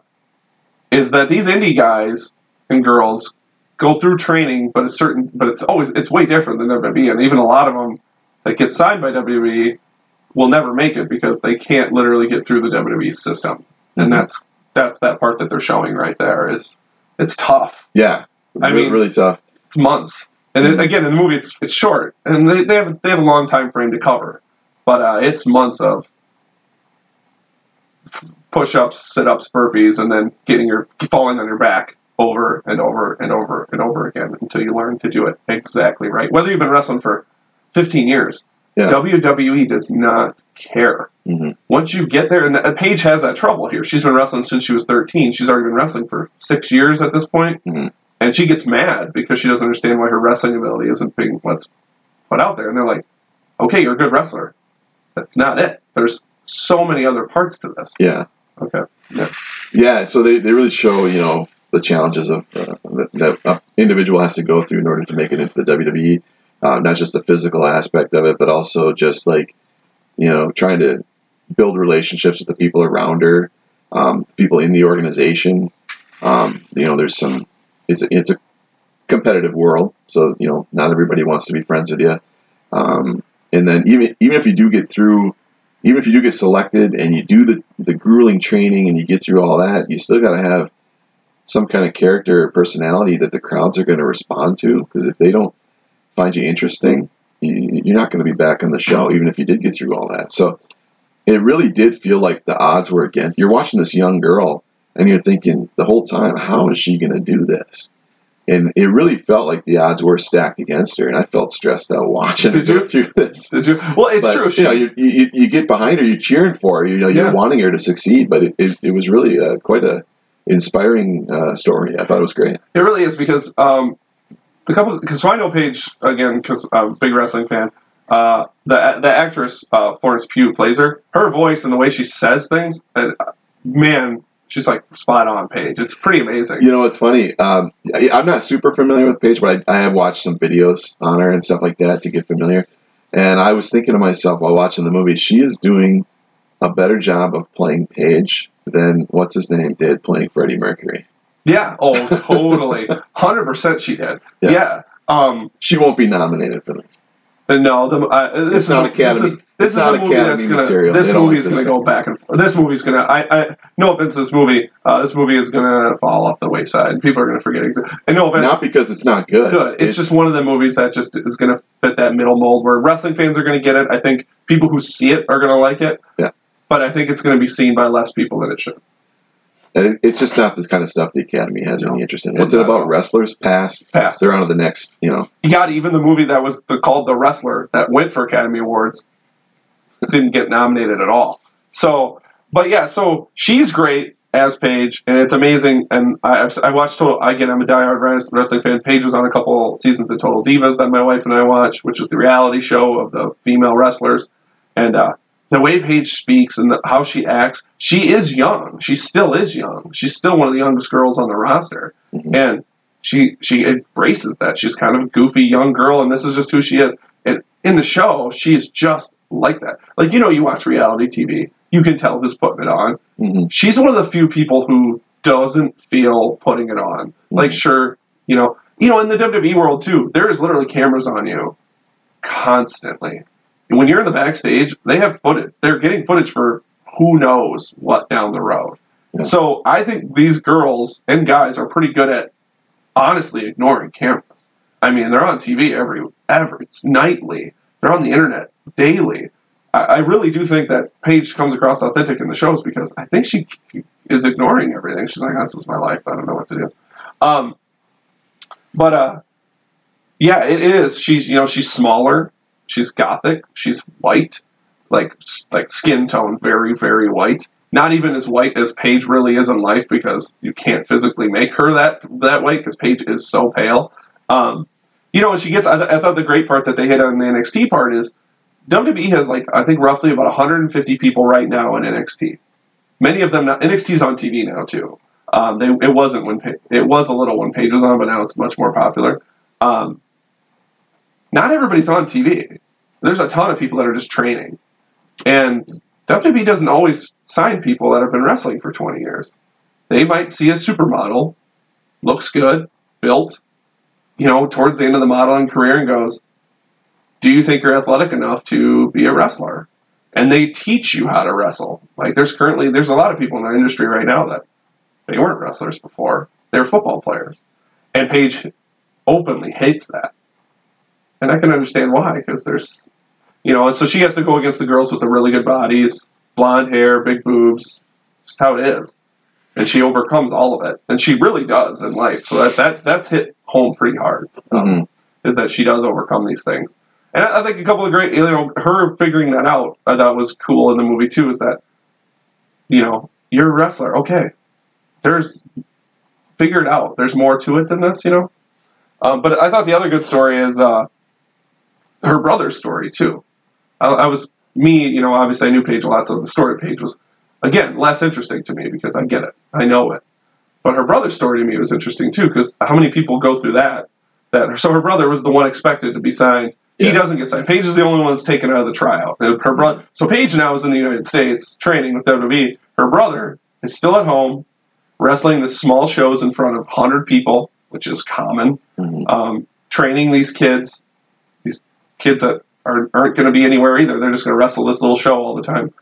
is that these indie guys and girls go through training, but it's certain, but it's always it's way different than WWE, and even a lot of them that get signed by WWE will never make it because they can't literally get through the WWE system, and that's that's that part that they're showing right there is it's tough. Yeah, I really, mean- really tough. It's months, and it, again in the movie it's it's short, and they, they have they have a long time frame to cover, but uh, it's months of push-ups, sit-ups, burpees, and then getting your falling on your back over and over and over and over again until you learn to do it exactly right. Whether you've been wrestling for 15 years, Yeah. WWE does not care. Mhm. Once you get there, and uh, Paige has that trouble here. She's been wrestling since she was 13. She's already been wrestling for six years at this point. Mhm. And she gets mad because she doesn't understand why her wrestling ability isn't being what's put out there. And they're like, "Okay, you're a good wrestler. That's not it. There's so many other parts to this." Yeah. Okay. Yeah. Yeah, so they, they really show, you know, the challenges of uh, that, that an individual has to go through in order to make it into the WWE. Uh, not just the physical aspect of it, but also just like, you know, trying to build relationships with the people around her, um, people in the organization. Um, you know, there's some, it's a, it's a competitive world, so you know, not everybody wants to be friends with you. Um, and then even even if you do get through even if you do get selected and you do the, the grueling training and you get through all that, you still got to have some kind of character or personality that the crowds are going to respond to. Because if they don't find you interesting, you, you're not going to be back on the show, even if you did get through all that. So it really did feel like the odds were against. You're watching this young girl and you're thinking the whole time, how is she going to do this? And it really felt like the odds were stacked against her, and I felt stressed out watching her Did go you? through this. Did you? Well, it's But, true. You know, you, you, you get behind her, you're cheering for her. You know, you're Yeah. wanting her to succeed. But it, it, it was really uh, quite a inspiring uh, story. I thought it was great. It really is because um, the couple. Because so I know Paige again because I'm a big wrestling fan. Uh, the the actress uh, Florence Pugh plays her. Her voice and the way she says things, uh, man, she's like spot on. Paige, it's pretty amazing. You know, it's funny. Um, I, I'm not super familiar with Paige, but I, I have watched some videos on her and stuff like that to get familiar. And I was thinking to myself while watching the movie, she is doing a better job of playing Paige than what's his name did playing Freddie Mercury. Yeah. Oh, totally. Hundred percent, she did. Yeah. Yeah. Um. She won't be nominated for this. No. The uh, this It's is not a, Academy- This is, this it's is not a movie Academy that's gonna. material. This They don't movie like is this gonna go back and forth. This movie's gonna. I. I. No offense. This movie. Uh, this movie is gonna fall off the wayside. People are gonna forget. Exa- and no offense. Not because it's not good. good. It's, just one of the movies that just is going to fit that middle mold where wrestling fans are going to get it. I think people who see it are going to like it. Yeah. But I think it's going to be seen by less people than it should. It's just not this kind of stuff the Academy has No. any interest in. It's What's it about? Wrestlers? Pass. Pass. They're on to the next, you know. You got even the movie that was the, called The Wrestler that went for Academy Awards didn't get nominated at all. So, but yeah, so she's great as Paige, and it's amazing. And I, I've, I watched Total. Again, I'm a diehard wrest- wrestling fan. Paige was on a couple seasons of Total Divas that my wife and I watch, which is the reality show of the female wrestlers. And uh, the way Paige speaks and the, how she acts, she is young. She still is young. She's still one of the youngest girls on the roster, Mhm. and she she embraces that. She's kind of a goofy young girl, and this is just who she is. And in the show, she's just like that. Like you know, you watch reality TV, you can tell who's putting it on. hmm She's one of the few people who doesn't feel putting it on. Like sure, you know, you know, in the WWE world too, there is literally cameras on you constantly. When you're in the backstage, they have footage. They're getting footage for who knows what down the road. Yeah. So I think these girls and guys are pretty good at honestly ignoring cameras. I mean, they're on TV every every it's nightly. They're on the internet daily. I, I really do think that Paige comes across authentic in the shows because I think she is ignoring everything. She's like, "This is my life. I don't know what to do." Um, but uh, yeah, it is. She's you know she's smaller. She's gothic. She's white, like like skin tone, very very white. Not even as white as Paige really is in life because you can't physically make her that that white because Paige is so pale. Um, you know, and she gets. I, th- I thought the great part that they hit on the NXT part is WWE has like I think roughly about 150 people right now in NXT. Many of them not, NXT's on TV now too. Um, they, it wasn't when it was a little when Paige was on, but now it's much more popular. Um, not everybody's on TV. There's a ton of people that are just training, and WWE doesn't always sign people that have been wrestling for 20 years. They might see a supermodel, looks good, built, you know, towards the end of the modeling career and goes, Do you think you're athletic enough to be a wrestler? And they teach you how to wrestle. Like there's currently there's a lot of people in our industry right now that they weren't wrestlers before. They were football players. And Paige openly hates that. And I can understand why, because there's you know, and so she has to go against the girls with the really good bodies, blonde hair, big boobs, just how it is. And she overcomes all of it. And she really does in life. So that, that that's hit home pretty hard. Um, Mhm. Is that she does overcome these things. And I I think a couple of great, you know, her figuring that out, I thought was cool in the movie too. Is that, you know, you're a wrestler, okay? There's figure it out. There's more to it than this, you know. Um, but I thought the other good story is uh, her brother's story too. I, I was me, you know. Obviously, I knew Paige a lot, so the story Paige was again less interesting to me because I get it, I know it. But her brother's story to me was interesting too because how many people go through that? That so her brother was the one expected to be signed. He Yeah. doesn't get signed. Paige is the only one that's taken out of the tryout. Her brother. So Paige now is in the United States training with WWE. Her brother is still at home wrestling the small shows in front of 100 people, which is common. Mhm. Um, training these kids, kids that are, aren't going to be anywhere either. They're just going to wrestle this little show all the time.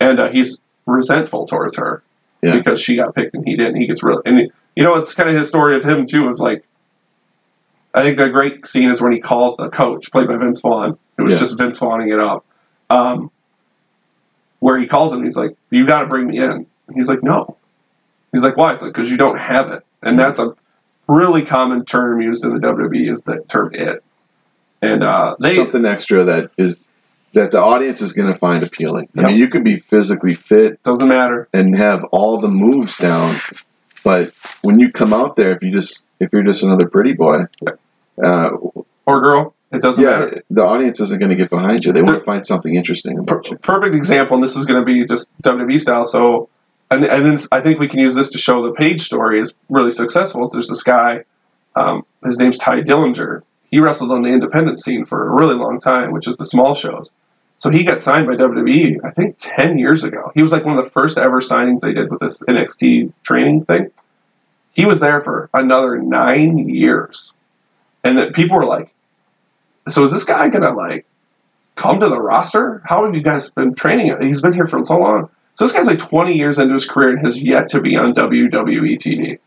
And uh, he's resentful towards her Yeah. because she got picked and he didn't. He gets really, and he, you know, it's kind of his story of him too. Of like, I think the great scene is when he calls the coach, played by Vince Vaughn. It was Yeah. just Vince Vaughning it up. Um, where he calls him, he's like, "You got to bring me in." He's like, "No." He's like, "Why?" It's like, "Because you don't have it," and that's a really common term used in the WWE is the term "it." And uh, they, something extra that is that the audience is going to find appealing. I mean, you can be physically fit doesn't matter. and have all the moves down, but when you come out there, if you just if you're just another pretty boy, uh, Or girl, it doesn't yeah, matter. the audience isn't going to get behind you. They want to find something interesting Per- about perfect example, and this is going to be just WWE style. So, and and then I think we can use this to show the Paige story is really successful. There's this guy, um, his name's Tye Dillinger. He wrestled on the independent scene for a really long time, which is the small shows. So he got signed by WWE, I think, ten years ago. He was like one of the first ever signings they did with this NXT training thing. He was there for another nine years, and that people were like, "So is this guy gonna like?" come to the roster? How have you guys been training him? He's been here for so long. So this guy's like 20 years into his career and has yet to be on WWE TV.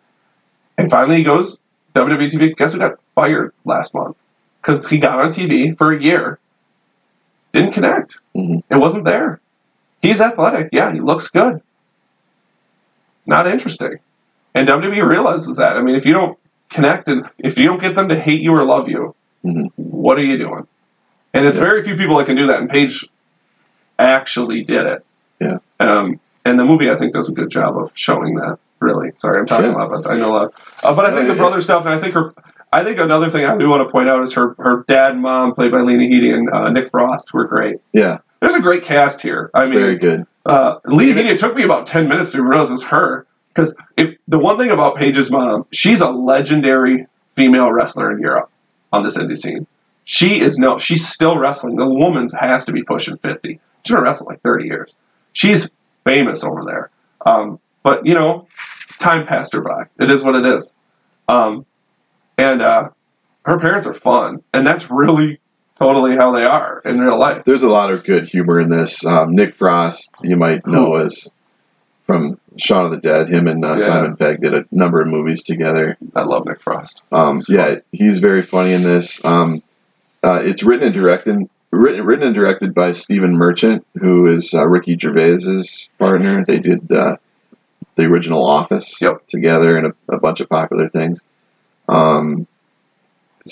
And finally he goes, WWE TV, guess who got fired last month? Because he got on TV for a year. Didn't connect. Mhm. It wasn't there. He's athletic. Yeah, he looks good. Not interesting. And WWE realizes that. I mean, if you don't connect and if you don't get them to hate you or love you, Mhm. what are you doing? And it's Yeah. very few people that can do that. And Paige actually did it. Yeah. Um, and the movie, I think, does a good job of showing that. Really, sorry, I'm talking Sure. a lot, but I know a lot. Uh, but I think the brother stuff, and I think her. I think another thing I do want to point out is her her dad and mom, played by Lena Headey and uh, Nick Frost, were great. Yeah, There's a great cast here. I mean, very good. uh, Lena Headey, it took me about 10 minutes to realize it was her. Because if the one thing about Paige's mom, she's a legendary female wrestler in Europe on this indie scene. She is no, she's still wrestling. The woman has to be pushing 50. She's been wrestling like 30 years. She's famous over there. Um, but, you know, time passed her by. It is what it is. Um, and uh, her parents are fun. And that's really totally how they are in real life. There's a lot of good humor in this. Um, Nick Frost, you might know as from Shaun of the Dead. Him and uh, Yeah. Simon Pegg did a number of movies together. I love Nick Frost. Um, He's yeah, he's very funny in this. Um, uh, it's written and directed written, written and directed by Stephen Merchant, who is uh, Ricky Gervais's partner. They did uh, the original Office Yep. together and a, a bunch of popular things. Um,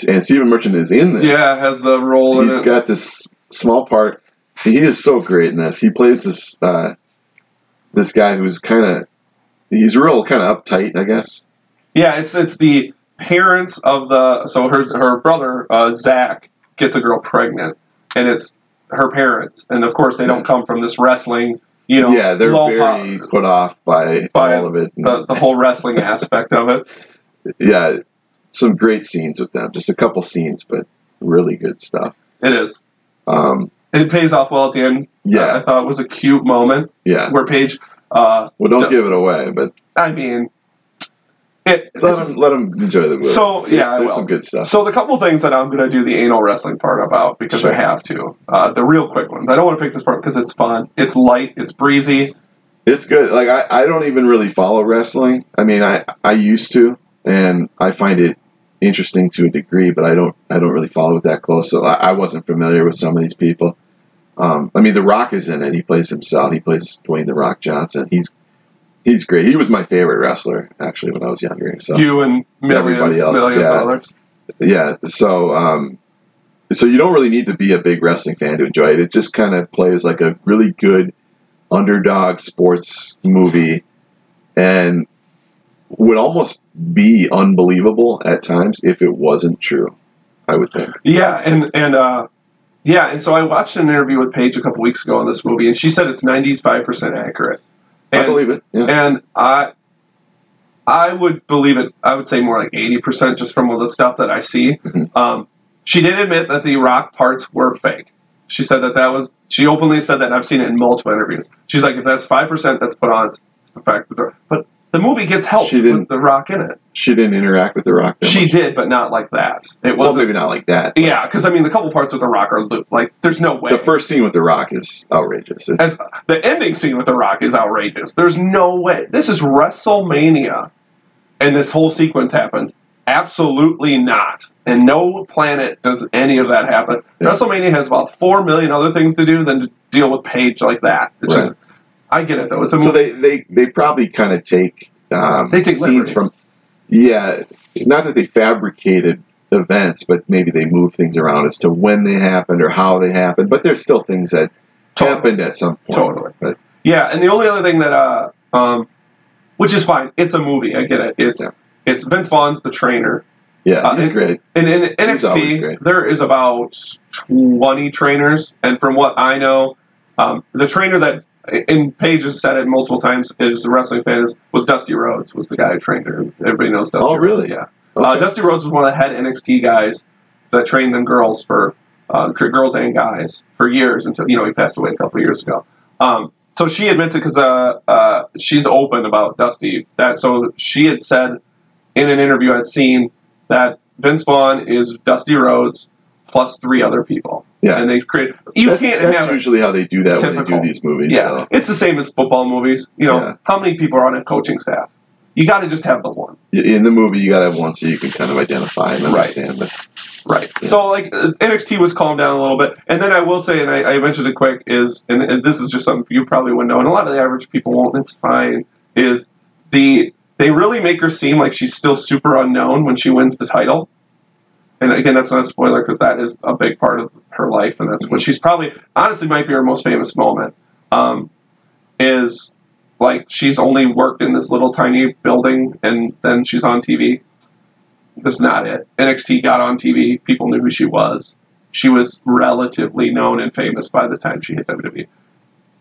and Stephen Merchant is in this. Yeah, has the role in he's got this small part. He is so great in this. He plays this uh, this guy who's kind of he's real kind of uptight, I guess. Yeah, it's it's the parents of the so her her brother uh, Zach gets a girl pregnant, and it's her parents, and of course they don't come from this wrestling, you know, yeah, they're very po- put off by, by all of it. the, the whole wrestling aspect of it. yeah, some great scenes with them. Just a couple scenes, but really good stuff. It is. Um, It pays off well at the end. Yeah. I thought it was a cute moment yeah. where Paige. Uh, Well, don't Don't- give it away, but I mean, it. Let them let them enjoy the movie. So, yeah, there's some good stuff. So the couple things that I'm going to do the anal wrestling part about because Sure. I have to. Uh, the real quick ones. I don't want to pick this part because it's fun. It's light. It's breezy. It's good. Like I, I don't even really follow wrestling. I mean, I I used to, and I find it interesting to a degree, but I don't I don't really follow it that close. So I, I wasn't familiar with some of these people. Um, I mean, The Rock is in it. He plays himself. He plays Dwayne The Rock Johnson. He's he's great. He was my favorite wrestler actually when I was younger. So You and millions, Everybody else, millions yeah. others. yeah. So um, so you don't really need to be a big wrestling fan to enjoy it. It just kind of plays like a really good underdog sports movie, and would almost be unbelievable at times if it wasn't true. I would think. Yeah, and and uh, yeah, and so I watched an interview with Paige a couple weeks ago on this movie, and she said it's 95 percent accurate. I And- believe it. Yeah. And I, I would believe it. I would say more like eighty percent, just from all the stuff that I see. Mhm. Um, she did admit that the rock parts were fake. She said that that was. She openly said that. and I've seen it in multiple interviews. She's like, if that's five percent, that's put on. It's, it's the fact that. they're- But the movie gets help She didn't- with the rock in it. She didn't interact with the Rock. That She much. did, but not like that. It Well, wasn't. maybe not like that. yeah, because I mean, the couple parts with the rock are lo- like, there's no way. The first scene with the Rock is outrageous. It's, As, the ending scene with The Rock is outrageous. There's no way. This is WrestleMania, and this whole sequence happens. Absolutely not. And no planet does any of that happen. Yeah. WrestleMania has about four million other things to do than to deal with Paige like that. It's just, I get it though. It's a so they they they probably kind of take um, They take scenes liberty. from. Yeah, not that they fabricated events, but maybe they move things around as to when they happened or how they happened. But there's still things that Totally. happened at some point. Totally. But Yeah, and the only other thing that, uh, um, which is fine. It's a movie. I get it. It's Yeah. it's Vince Vaughn's the trainer. yeah, Uh, he's and- great. In, in NXT, there is about 20 trainers, and from what I know, um, the trainer that, and Paige has said it multiple times, is a wrestling fan, is, was Dusty Rhodes, was the guy who trained her. Everybody knows Dusty Oh, Rhodes, really? yeah. Uh, Dusty Rhodes was one of the head NXT guys that trained them girls for, uh, girls and guys for years until, you know, he passed away a couple of years ago. Um, so she admits it because uh, uh, she's open about Dusty. That so she had said in an interview I'd seen that Vince Vaughn is Dusty Rhodes plus three other people. Yeah. and they create. You that's, can't that's have usually how they do that when they Typical. do these movies. Yeah, so. it's the same as football movies. You know, Yeah. how many people are on a coaching staff? You got to just have the one. In the movie, you got to have one so you can kind of identify and Right. understand. But Right. Yeah. So like uh, NXT was calmed down a little bit, and then I will say, and I, I mentioned it quick, is and, and this is just something you probably wouldn't know, and a lot of the average people won't. It's fine. Is the they really make her seem like she's still super unknown when she wins the title. And again, that's not a spoiler because that is a big part of her life, and that's what she's probably honestly might be her most famous moment. Um, is like she's only worked in this little tiny building, and then she's on TV. That's not it. NXT got on TV. People knew who she was. She was relatively known and famous by the time she hit WWE.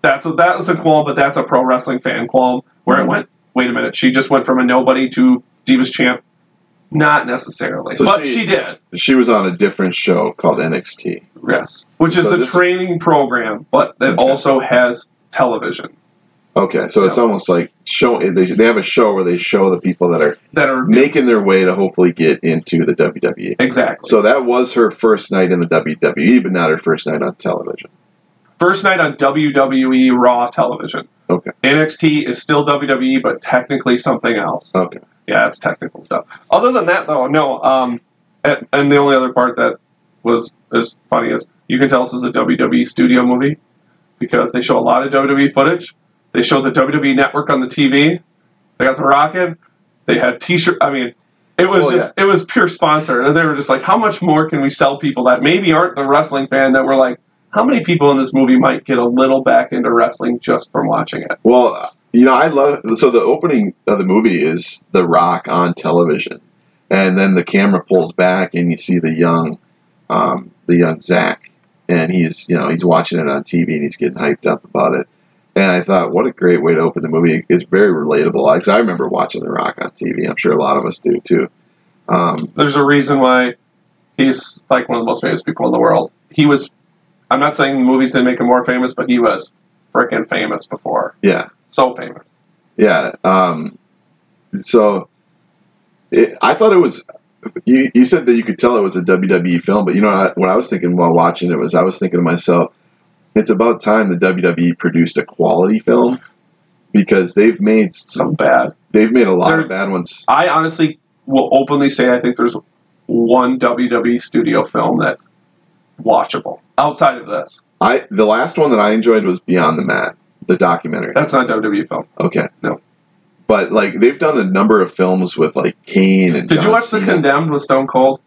That's a, that was a qualm, but that's a pro wrestling fan qualm where it Mhm. went. Wait a minute, she just went from a nobody to Divas champ. Not necessarily, So but she- she did. she was on a different show called NXT. Yes, which is So the training program, but that Okay. also has television Okay, so it's almost like show they, they have a show where they show the people that are that are making their way to hopefully get into the WWE. exactly. So that was her first night in the WWE, but not her first night on television. First night on WWE Raw television. Okay. NXT is still WWE, but technically something else. Okay. Yeah, it's technical stuff. Other than that, though, no. Um, and, and the only other part that was as funny is you can tell this is a WWE studio movie because they show a lot of WWE footage. They show the WWE network on the TV. They got the Rocket. They had T-shirt. I mean, it was Oh, just it was pure sponsor, and they were just like, how much more can we sell people that maybe aren't the wrestling fan that were like, how many people in this movie might get a little back into wrestling just from watching it? Well, you know, I love so the opening of the movie is The Rock on television, and then the camera pulls back and you see the young, um, the young Zach, and he's you know he's watching it on TV and he's getting hyped up about it. And I thought, what a great way to open the movie! It's very relatable because I remember watching The Rock on TV. I'm sure a lot of us do too. Um, there's a reason why he's like one of the most famous people in the world. He was, I'm not saying movies didn't make him more famous, but he was freaking famous before. yeah, So famous. Yeah. Um, so It, I thought it was. You, you said that you could tell it was a WWE film, but you know what I, what I was thinking while watching it was I was thinking to myself, it's about time the WWE produced a quality film because they've made some, Some bad. they've made a lot There- of bad ones. I honestly will openly say I think there's one WWE studio film that's watchable outside of this. I the last one that I enjoyed was Beyond the Mat, the documentary. That's not WWE film. Okay, No. but like they've done a number of films with like Kane and. Did John you watch The Condemned with Stone Cold?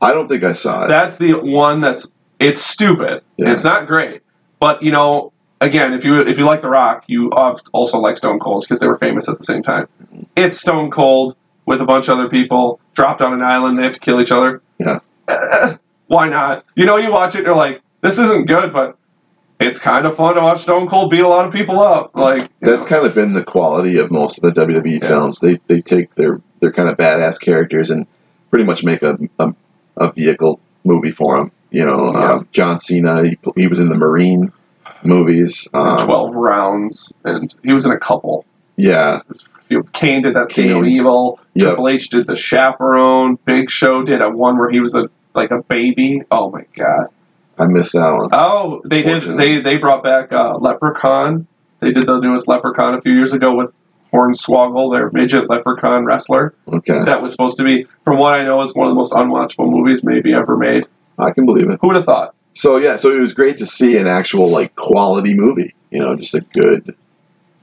I don't think I saw it. That's the one that's it's stupid. Yeah. It's not great, but you know, again, if you if you like The Rock, you also like Stone Cold because they were famous at the same time. It's Stone Cold with a bunch of other people dropped on an island. They have to kill each other. Yeah. Why not? You know, you watch it, you're like, this isn't good, but it's kind of fun to watch Stone Cold beat a lot of people up. Like That's know. kind of been the quality of most of the WWE Yeah. films. They they take their their kind of badass characters and pretty much make a a, a vehicle movie for them. You know, Yeah. um, John Cena. He, he was in the Marine movies. Um, twelve rounds, and he was in a couple. Yeah, Kane did that See No Evil. Yep. Triple H did the chaperone. Big Show did a one where he was a like a baby. Oh my god. I missed that one. Oh, they did. They they brought back uh, Leprechaun. They did the newest Leprechaun a few years ago with Hornswoggle, their midget Leprechaun wrestler. Okay, That was supposed to be, from what I know, is one of the most unwatchable movies maybe ever made. I can believe it. Who would have thought? So yeah, so it was great to see an actual like quality movie. You know, just a good,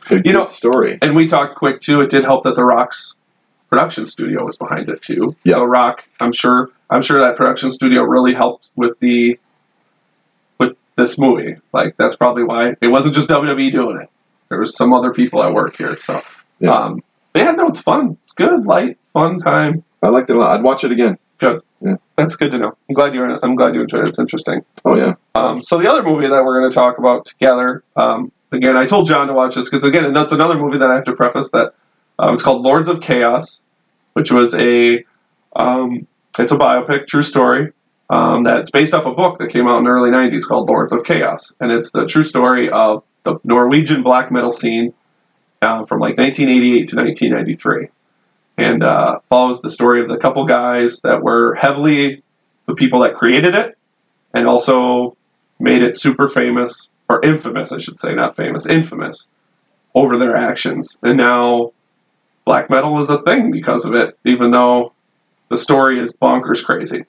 good, You know- story. And we talked quick too. It did help that the Rock's production studio was behind it too. Yeah. So Rock, I'm sure, I'm sure that production studio really helped with the this movie. Like that's probably why it wasn't just WWE doing it. There was some other people at work here. So, Yeah. um, but yeah, no, it's fun. It's good, light, fun time. I liked it a lot. I'd watch it again. Good. Yeah. That's good to know. I'm glad you. I'm glad you enjoyed it. It's interesting. Oh yeah, Um, so the other movie that we're going to talk about together, um, again, I told John to watch this because again, that's another movie that I have to preface that um, it's called Lords of Chaos, which was a um, it's a biopic, true story. Um, that's based off a book that came out in the early '90s called Lords of Chaos, and it's the true story of the Norwegian black metal scene uh, from like 1988 to 1993, and uh, follows the story of the couple guys that were heavily the people that created it, and also made it super famous or infamous, I should say, not famous, infamous over their actions. And now black metal is a thing because of it, even though the story is bonkers crazy.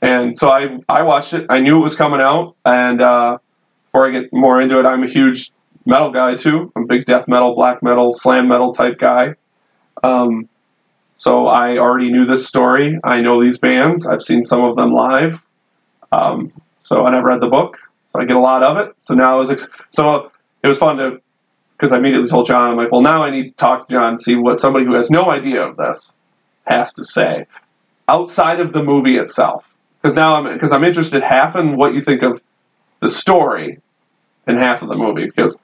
And so I I watched it. I knew it was coming out, and uh, before I get more into it, I'm a huge metal guy too. I'm a big death metal, black metal, slam metal type guy. Um, so I already knew this story. I know these bands. I've seen some of them live. Um, so I never read the book, so I get a lot of it. So now I was ex- so it was fun to because I immediately told John, I'm like, well, now I need to talk to John and see what somebody who has no idea of this has to say outside of the movie itself. Because now I'm because I'm interested half in what you think of the story and half of the movie because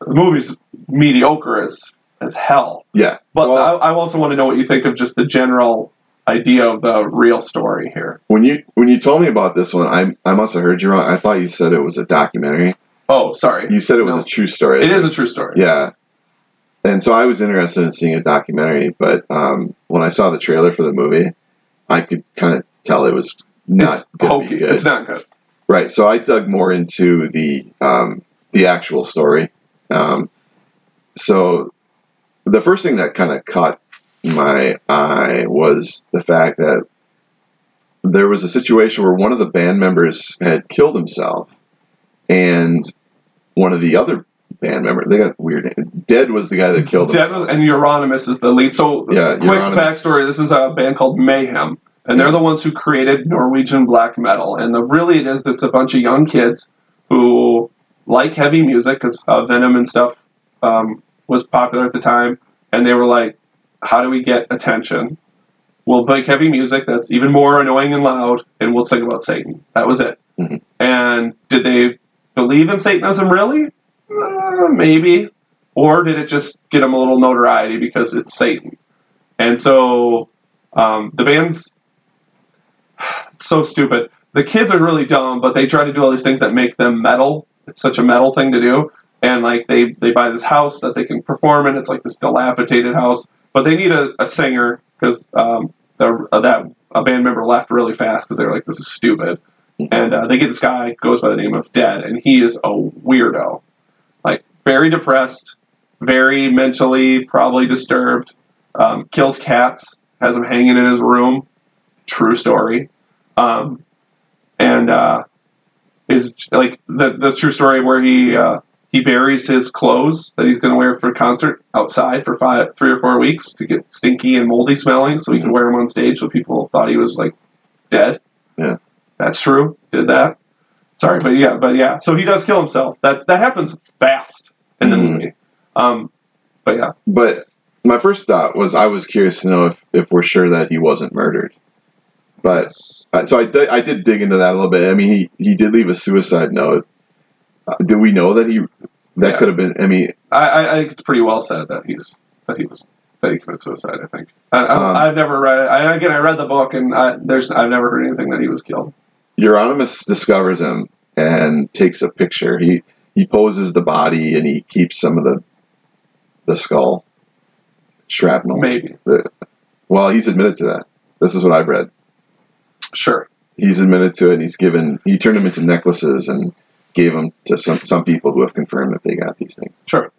the movie's mediocre as as hell. yeah. But Well- I, I also want to know what you think of just the general idea of the real story here. When you when you told me about this one, I I must have heard you wrong. I thought you said it was a documentary. Oh, sorry. You said it was No. a true story. It is a true story. Yeah. And so I was interested in seeing a documentary, but um, when I saw the trailer for the movie, I could kind of tell it was not it's going to be good. It's not good. Right. So I dug more into the um, the actual story. Um, so the first thing that kind of caught my eye was the fact that there was a situation where one of the band members had killed himself, and one of the other band members they got weird. name. Dead was the guy that killed Dead himself. was, and Euronymous is the lead. So, Yeah, quick Euronymous. backstory: this is a band called Mayhem, and they're the ones who created Norwegian black metal. And the really it is it's a bunch of young kids who like heavy music because uh, Venom and stuff um, was popular at the time, and they were like, "How do we get attention? We'll make heavy music that's even more annoying and loud, and we'll sing about Satan." That was it. Mhm. And did they believe in Satanism really? Uh, maybe. Or did it just get them a little notoriety because it's Satan? And so um, the band's so stupid. The kids are really dumb, but they try to do all these things that make them metal. It's such a metal thing to do. And like they, they buy this house that they can perform in. It's like this dilapidated house, but they need a, a singer because um, uh, that a band member left really fast because they were like, "This is stupid," and uh, they get this guy goes by the name of Dead, and he is a weirdo, like very depressed, very mentally probably disturbed, um, kills cats, has them hanging in his room, true story, um, and uh, is like the the true story where he uh, he buries his clothes that he's going to wear for a concert outside for five, three or four weeks to get stinky and moldy smelling, so he can wear them on stage, so people thought he was like dead. Yeah. that's true. Did that. Sorry, but yeah, but yeah. So he does kill himself. That that happens fast in the Mhm. movie. Um, but yeah, But my first thought was I was curious to know if, if we're sure that he wasn't murdered. But uh, so I did, I did dig into that a little bit. I mean, he, he did leave a suicide note. Uh, do we know that he that Yeah. could have been? I mean, I, I, I think it's pretty well said that he's that he was that he committed suicide. I think. I, I, Um, I've never read. I, again, I read the book, and I, there's I've never heard anything that he was killed. Euronymous discovers him and takes a picture. He he poses the body and he keeps some of the the skull shrapnel. Maybe, Well, he's admitted to that. This is what I've read. Sure. He's admitted to it. and He's given. He turned them into necklaces and gave them to some some people who have confirmed that they got these things. Sure.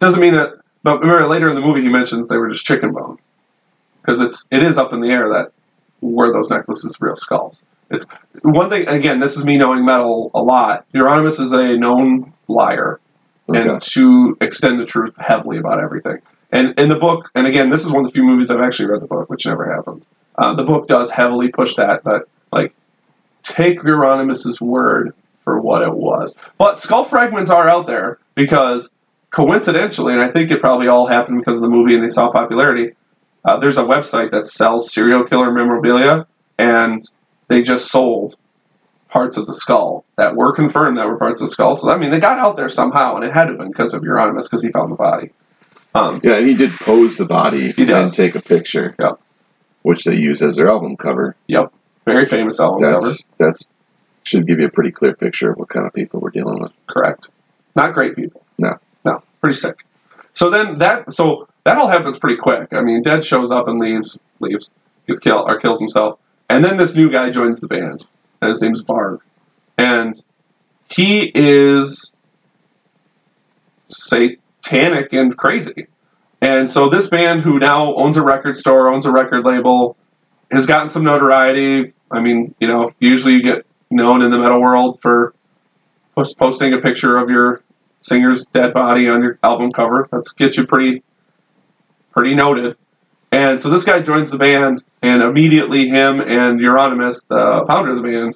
Doesn't mean that. But remember, later in the movie, he mentions they were just chicken bone, because it's it is up in the air that were those necklaces real skulls. It's one thing. Again, this is me knowing metal a lot. Euronymous is a known liar, Okay. and to extend the truth heavily about everything. And in the book, and again, this is one of the few movies I've actually read the book, which never happens. Uh, the book does heavily push that, but like, take Euronymous' word for what it was. But skull fragments are out there because coincidentally, and I think it probably all happened because of the movie and they saw popularity. Uh, there's a website that sells serial killer memorabilia, and they just sold parts of the skull that were confirmed that were parts of the skull. So I mean, they got out there somehow, and it had to have been because of Euronymous because he found the body. Um, Yeah, and he did pose the body He and does. take a picture. Yep. Which they use as their album cover. Yep, very famous album cover. That's that's should give you a pretty clear picture of what kind of people we're dealing with. Correct. Not great people. No. No. Pretty sick. So then that so that all happens pretty quick. I mean, Dead shows up and leaves, leaves, gets killed or kills himself, and then this new guy joins the band, and his name's Varg, and he is satanic and crazy. And so this band, who now owns a record store, owns a record label, has gotten some notoriety. I mean, you know, usually you get known in the metal world for post- posting a picture of your singer's dead body on your album cover. That gets you pretty pretty noted. And so this guy joins the band, and immediately him and Euronymous, the founder of the band,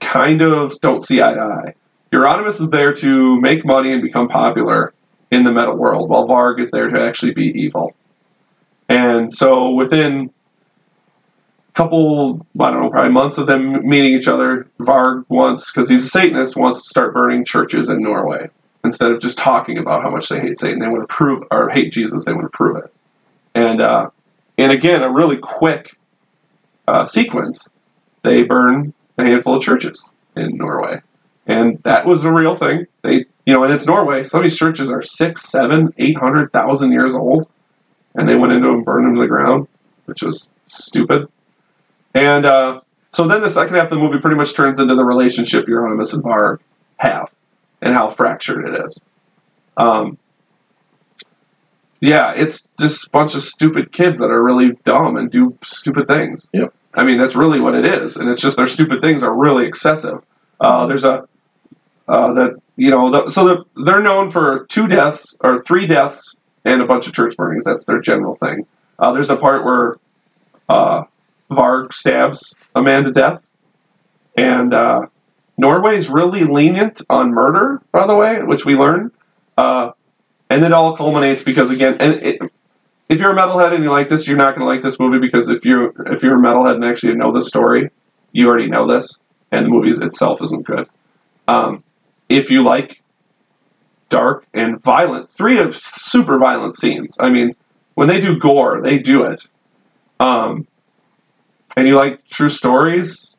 kind of don't see eye to eye. Euronymous is there to make money and become popular in the metal world, while Varg is there to actually be evil. And so within a couple, I don't know, probably months of them meeting each other, Varg wants, because he's a Satanist, wants to start burning churches in Norway. Instead of just talking about how much they hate Satan, they want to prove, or hate Jesus, they want to prove it. And, uh, and again, a really quick uh, sequence, they burn a handful of churches in Norway. And that was a real thing. They, you know, and it's Norway. Some of these churches are six, seven, eight hundred thousand years old, and they went into them, burned them to the ground, which was stupid. And uh, so then the second half of the movie pretty much turns into the relationship Euronymous and Varg have, and how fractured it is. Um, yeah, it's just a bunch of stupid kids that are really dumb and do stupid things. Yep. I mean, that's really what it is, and it's just their stupid things are really excessive. Uh, there's a uh, that's you know the, so the, they're known for two deaths or three deaths and a bunch of church burnings. That's their general thing. Uh, there's a part where uh, Varg stabs a man to death, and uh, Norway's really lenient on murder, by the way, which we learn. Uh, and it all culminates because again, and it, if you're a metalhead and you like this, you're not going to like this movie because if you if you're a metalhead and actually know the story, you already know this, and the movie itself isn't good. Um, if you like dark and violent, three of super violent scenes. I mean, when they do gore, they do it. Um, and you like true stories,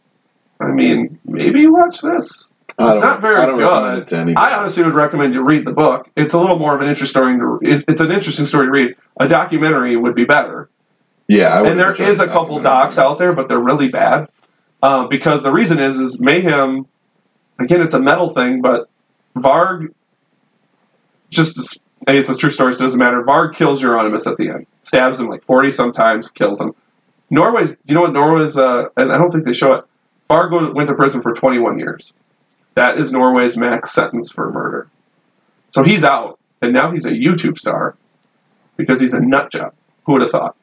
I mean, maybe watch this. I It's don't, very I don't good. I honestly would recommend you read the book. It's a little more of an interesting story. To, it, it's an interesting story to read. A documentary would be better, Yeah, I and there is a couple docs out there, but they're really bad. Uh, because the reason is, is Mayhem. Again, it's a metal thing, but Varg. Just, hey, it's a true story. So it doesn't matter. Varg kills Euronymous at the end, stabs him like forty sometimes, kills him. Norway's. You know what Norway's? Uh, and I don't think they show it. Varg went to prison for twenty one years. That is Norway's max sentence for murder. So he's out, and now he's a YouTube star because he's a nut job. Who would have thought?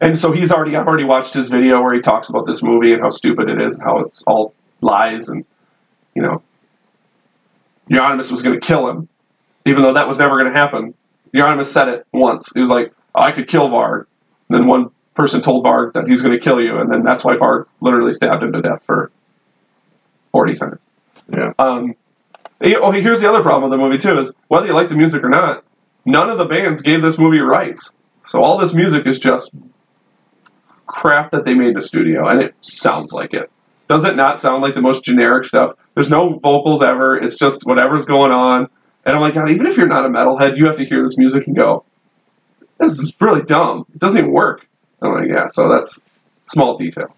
And so he's already I've already watched his video where he talks about this movie and how stupid it is and how it's all lies and you know Euronymous was going to kill him, even though that was never going to happen. Euronymous said it once. He was like, "I could kill Varg." And then one person told Varg that he's going to kill you, and then that's why Varg literally stabbed him to death for forty times. Yeah. Um. Oh, here's the other problem with the movie too: is whether you like the music or not, none of the bands gave this movie rights. So all this music is just crap that they made in the studio, and it sounds like it. Does it not sound like the most generic stuff? There's no vocals ever. It's just whatever's going on. And I'm like, God, even if you're not a metalhead, you have to hear this music and go, this is really dumb. It doesn't even work. I'm like, yeah, so that's small detail.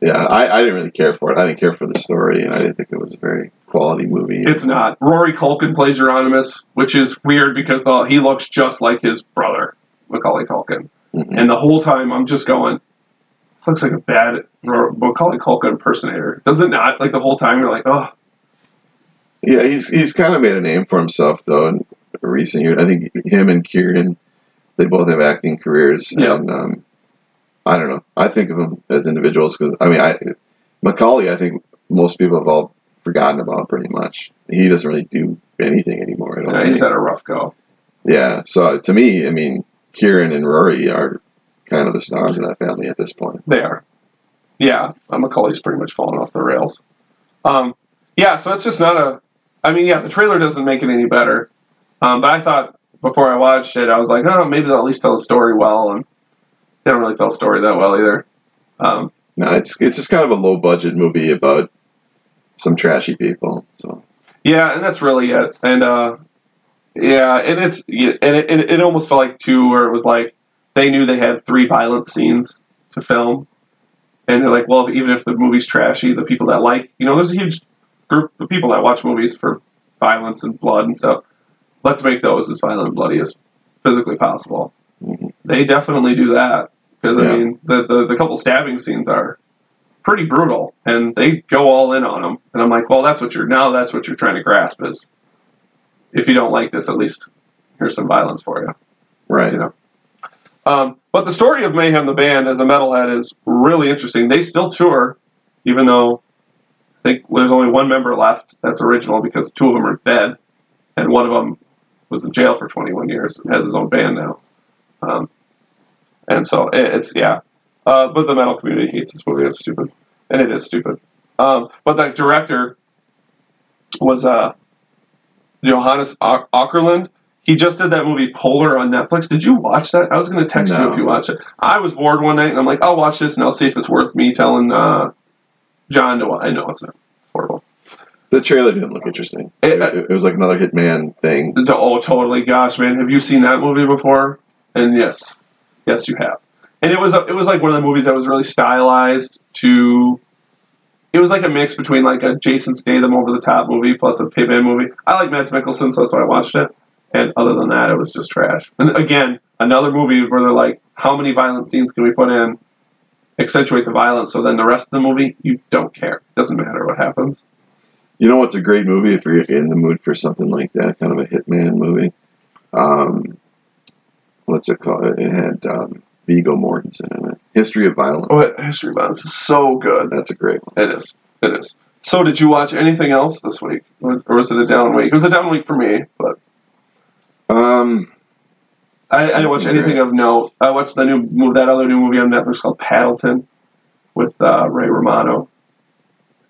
Yeah, I, I didn't really care for it. I didn't care for the story, and I didn't think it was a very quality movie. It's not. Rory Culkin plays Euronymous, which is weird because the, he looks just like his brother, Macaulay Culkin. Mhm. And the whole time I'm just going, looks like a bad Macaulay Culkin impersonator. Does it not? Like the whole time you're like, oh, Yeah, he's he's kind of made a name for himself though in recent years. I think him and Kieran, they both have acting careers, Yeah. and um, I don't know. I think of them as individuals because I mean, I Macaulay. I think most people have all forgotten about pretty much. He doesn't really do anything anymore. I yeah, he's had a rough go. Yeah, so to me, I mean, Kieran and Rory are kind of the stars of that family at this point. They are. Yeah, Macaulay's pretty much fallen off the rails. Um, yeah, so it's just not a. I mean, yeah, the trailer doesn't make it any better. Um, but I thought before I watched it, I was like, oh, maybe they'll at least tell the story well, and they don't really tell the story that well either. Um, No, it's it's just kind of a low budget movie about some trashy people. So yeah, and that's really it. And uh, yeah, and it's yeah, and it, it, it almost felt like two where it was like they knew they had three violent scenes to film, and they're like, well, even if the movie's trashy, the people that like, you know, there's a huge group of people that watch movies for violence and blood and stuff. Let's make those as violent and bloody as physically possible. Mhm. They definitely do that because I mean, the, the the couple stabbing scenes are pretty brutal, and they go all in on them. And I'm like, well, that's what you're now. That's what you're trying to grasp is if you don't like this, at least here's some violence for you. right, You know. Um, but the story of Mayhem the band as a metalhead is really interesting. They still tour, even though I think there's only one member left that's original because two of them are dead, and one of them was in jail for 21 years and has his own band now. Um, and so it's yeah, uh, but the metal community hates this movie. It's stupid, and it is stupid. Um, but the director was uh, Johannes Åkerlund. He just did that movie Polar on Netflix. Did you watch that? I was going to text you if you watched it. I was bored one night, and I'm like, I'll watch this, and I'll see if it's worth me telling uh, John to watch. I know it's not. It's horrible. the trailer didn't look interesting. It- It, it was like another Hitman thing. Oh, totally. Gosh, man, have you seen that movie before? And yes, yes, you have. And it was a, it was like one of the movies that was really stylized to. It was like a mix between like a Jason Statham over the top movie plus a Hitman movie. I like Mads Mikkelsen, so that's why I watched it. And other than that, it was just trash. And again, another movie where they're like, how many violent scenes can we put in? Accentuate the violence, so then the rest of the movie, you don't care. Doesn't matter what happens. You know what's a great movie if you're in the mood for something like that, kind of a Hitman movie? Um, what's it called? It had um, Viggo Mortensen in it. History of Violence. Oh, History of Violence is so good. That's a great one. It is. It is. So, did you watch anything else this week, or was it a down week? It was a down week for me, but Um, I, I didn't watch anything of note. I watched the new move, that other new movie on Netflix called Paddleton, with uh, Ray Romano.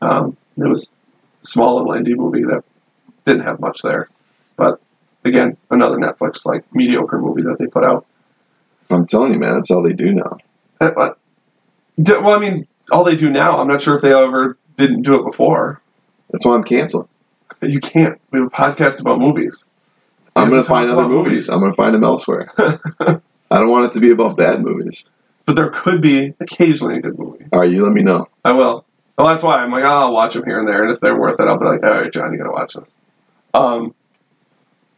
Um, it was a small little indie movie that didn't have much there, but again, another Netflix like mediocre movie that they put out. I'm telling you, man, that's all they do now. Uh, but- d- well, I mean, all they do now. I'm not sure if they ever didn't do it before. That's why I'm canceling. You can't. We have a podcast about movies. I'm going to to find other movies. movies. I'm going to find them elsewhere. I don't want it to be about bad movies. but there could be occasionally a good movie. All right, you let me know. I will. Well, that's why I'm like, oh, I'll watch them here and there, and if they're worth it, I'll be like, all right, John, you gotta watch this. Um,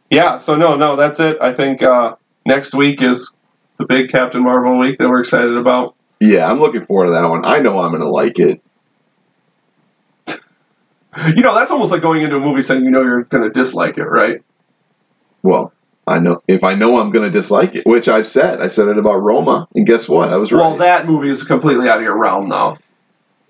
yeah. So no, no, that's it. I think uh, next week is the big Captain Marvel week that we're excited about. Yeah, I'm looking forward to that one. I know I'm gonna like it. You know, that's almost like going into a movie saying you know you're gonna dislike it, right? Well, I know if I know I'm gonna dislike it, which I've said. I said it about Roma, and guess what? I was right. Well, that movie is completely out of your realm, though.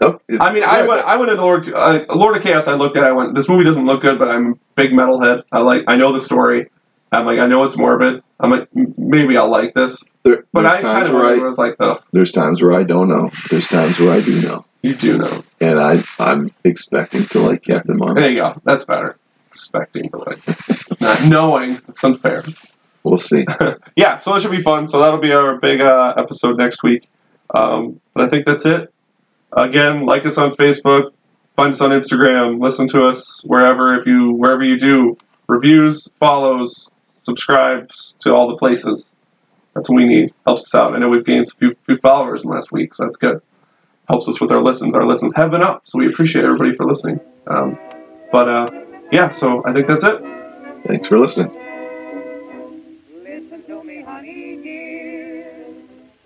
Oh, I mean, I yeah, went, I went into Lord, uh, Lord of Chaos. I looked at, it, I went, this movie doesn't look good, but I'm a big metalhead. I like, I know the story. I'm like, I know it's morbid. I'm like, maybe I'll like this. there- But I kind of I, was like, though. there's times where I don't know. There's times where I do know, you do know. and I I'm expecting to like Captain Marvel. There you go. That's better. Expecting to like, not knowing. It's unfair. We'll see. yeah, so that should be fun. So that'll be our big uh, episode next week. Um, but I think that's it. Again, like us on Facebook, find us on Instagram, listen to us wherever if you wherever you do reviews, follows, subscribes to all the places. That's what we need. Helps us out. I know we've gained a few, few followers in the last week, so that's good. Helps us with our listens. Our listens have been up, so we appreciate everybody for listening. Um, but uh, yeah, so I think that's it. Thanks for listening. Listen to me, honey dear.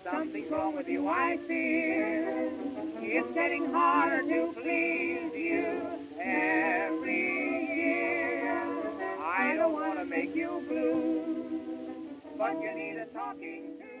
Something's wrong with you, I fear. It's getting harder to please you every year. I don't want to make you blue, but you need a talking to.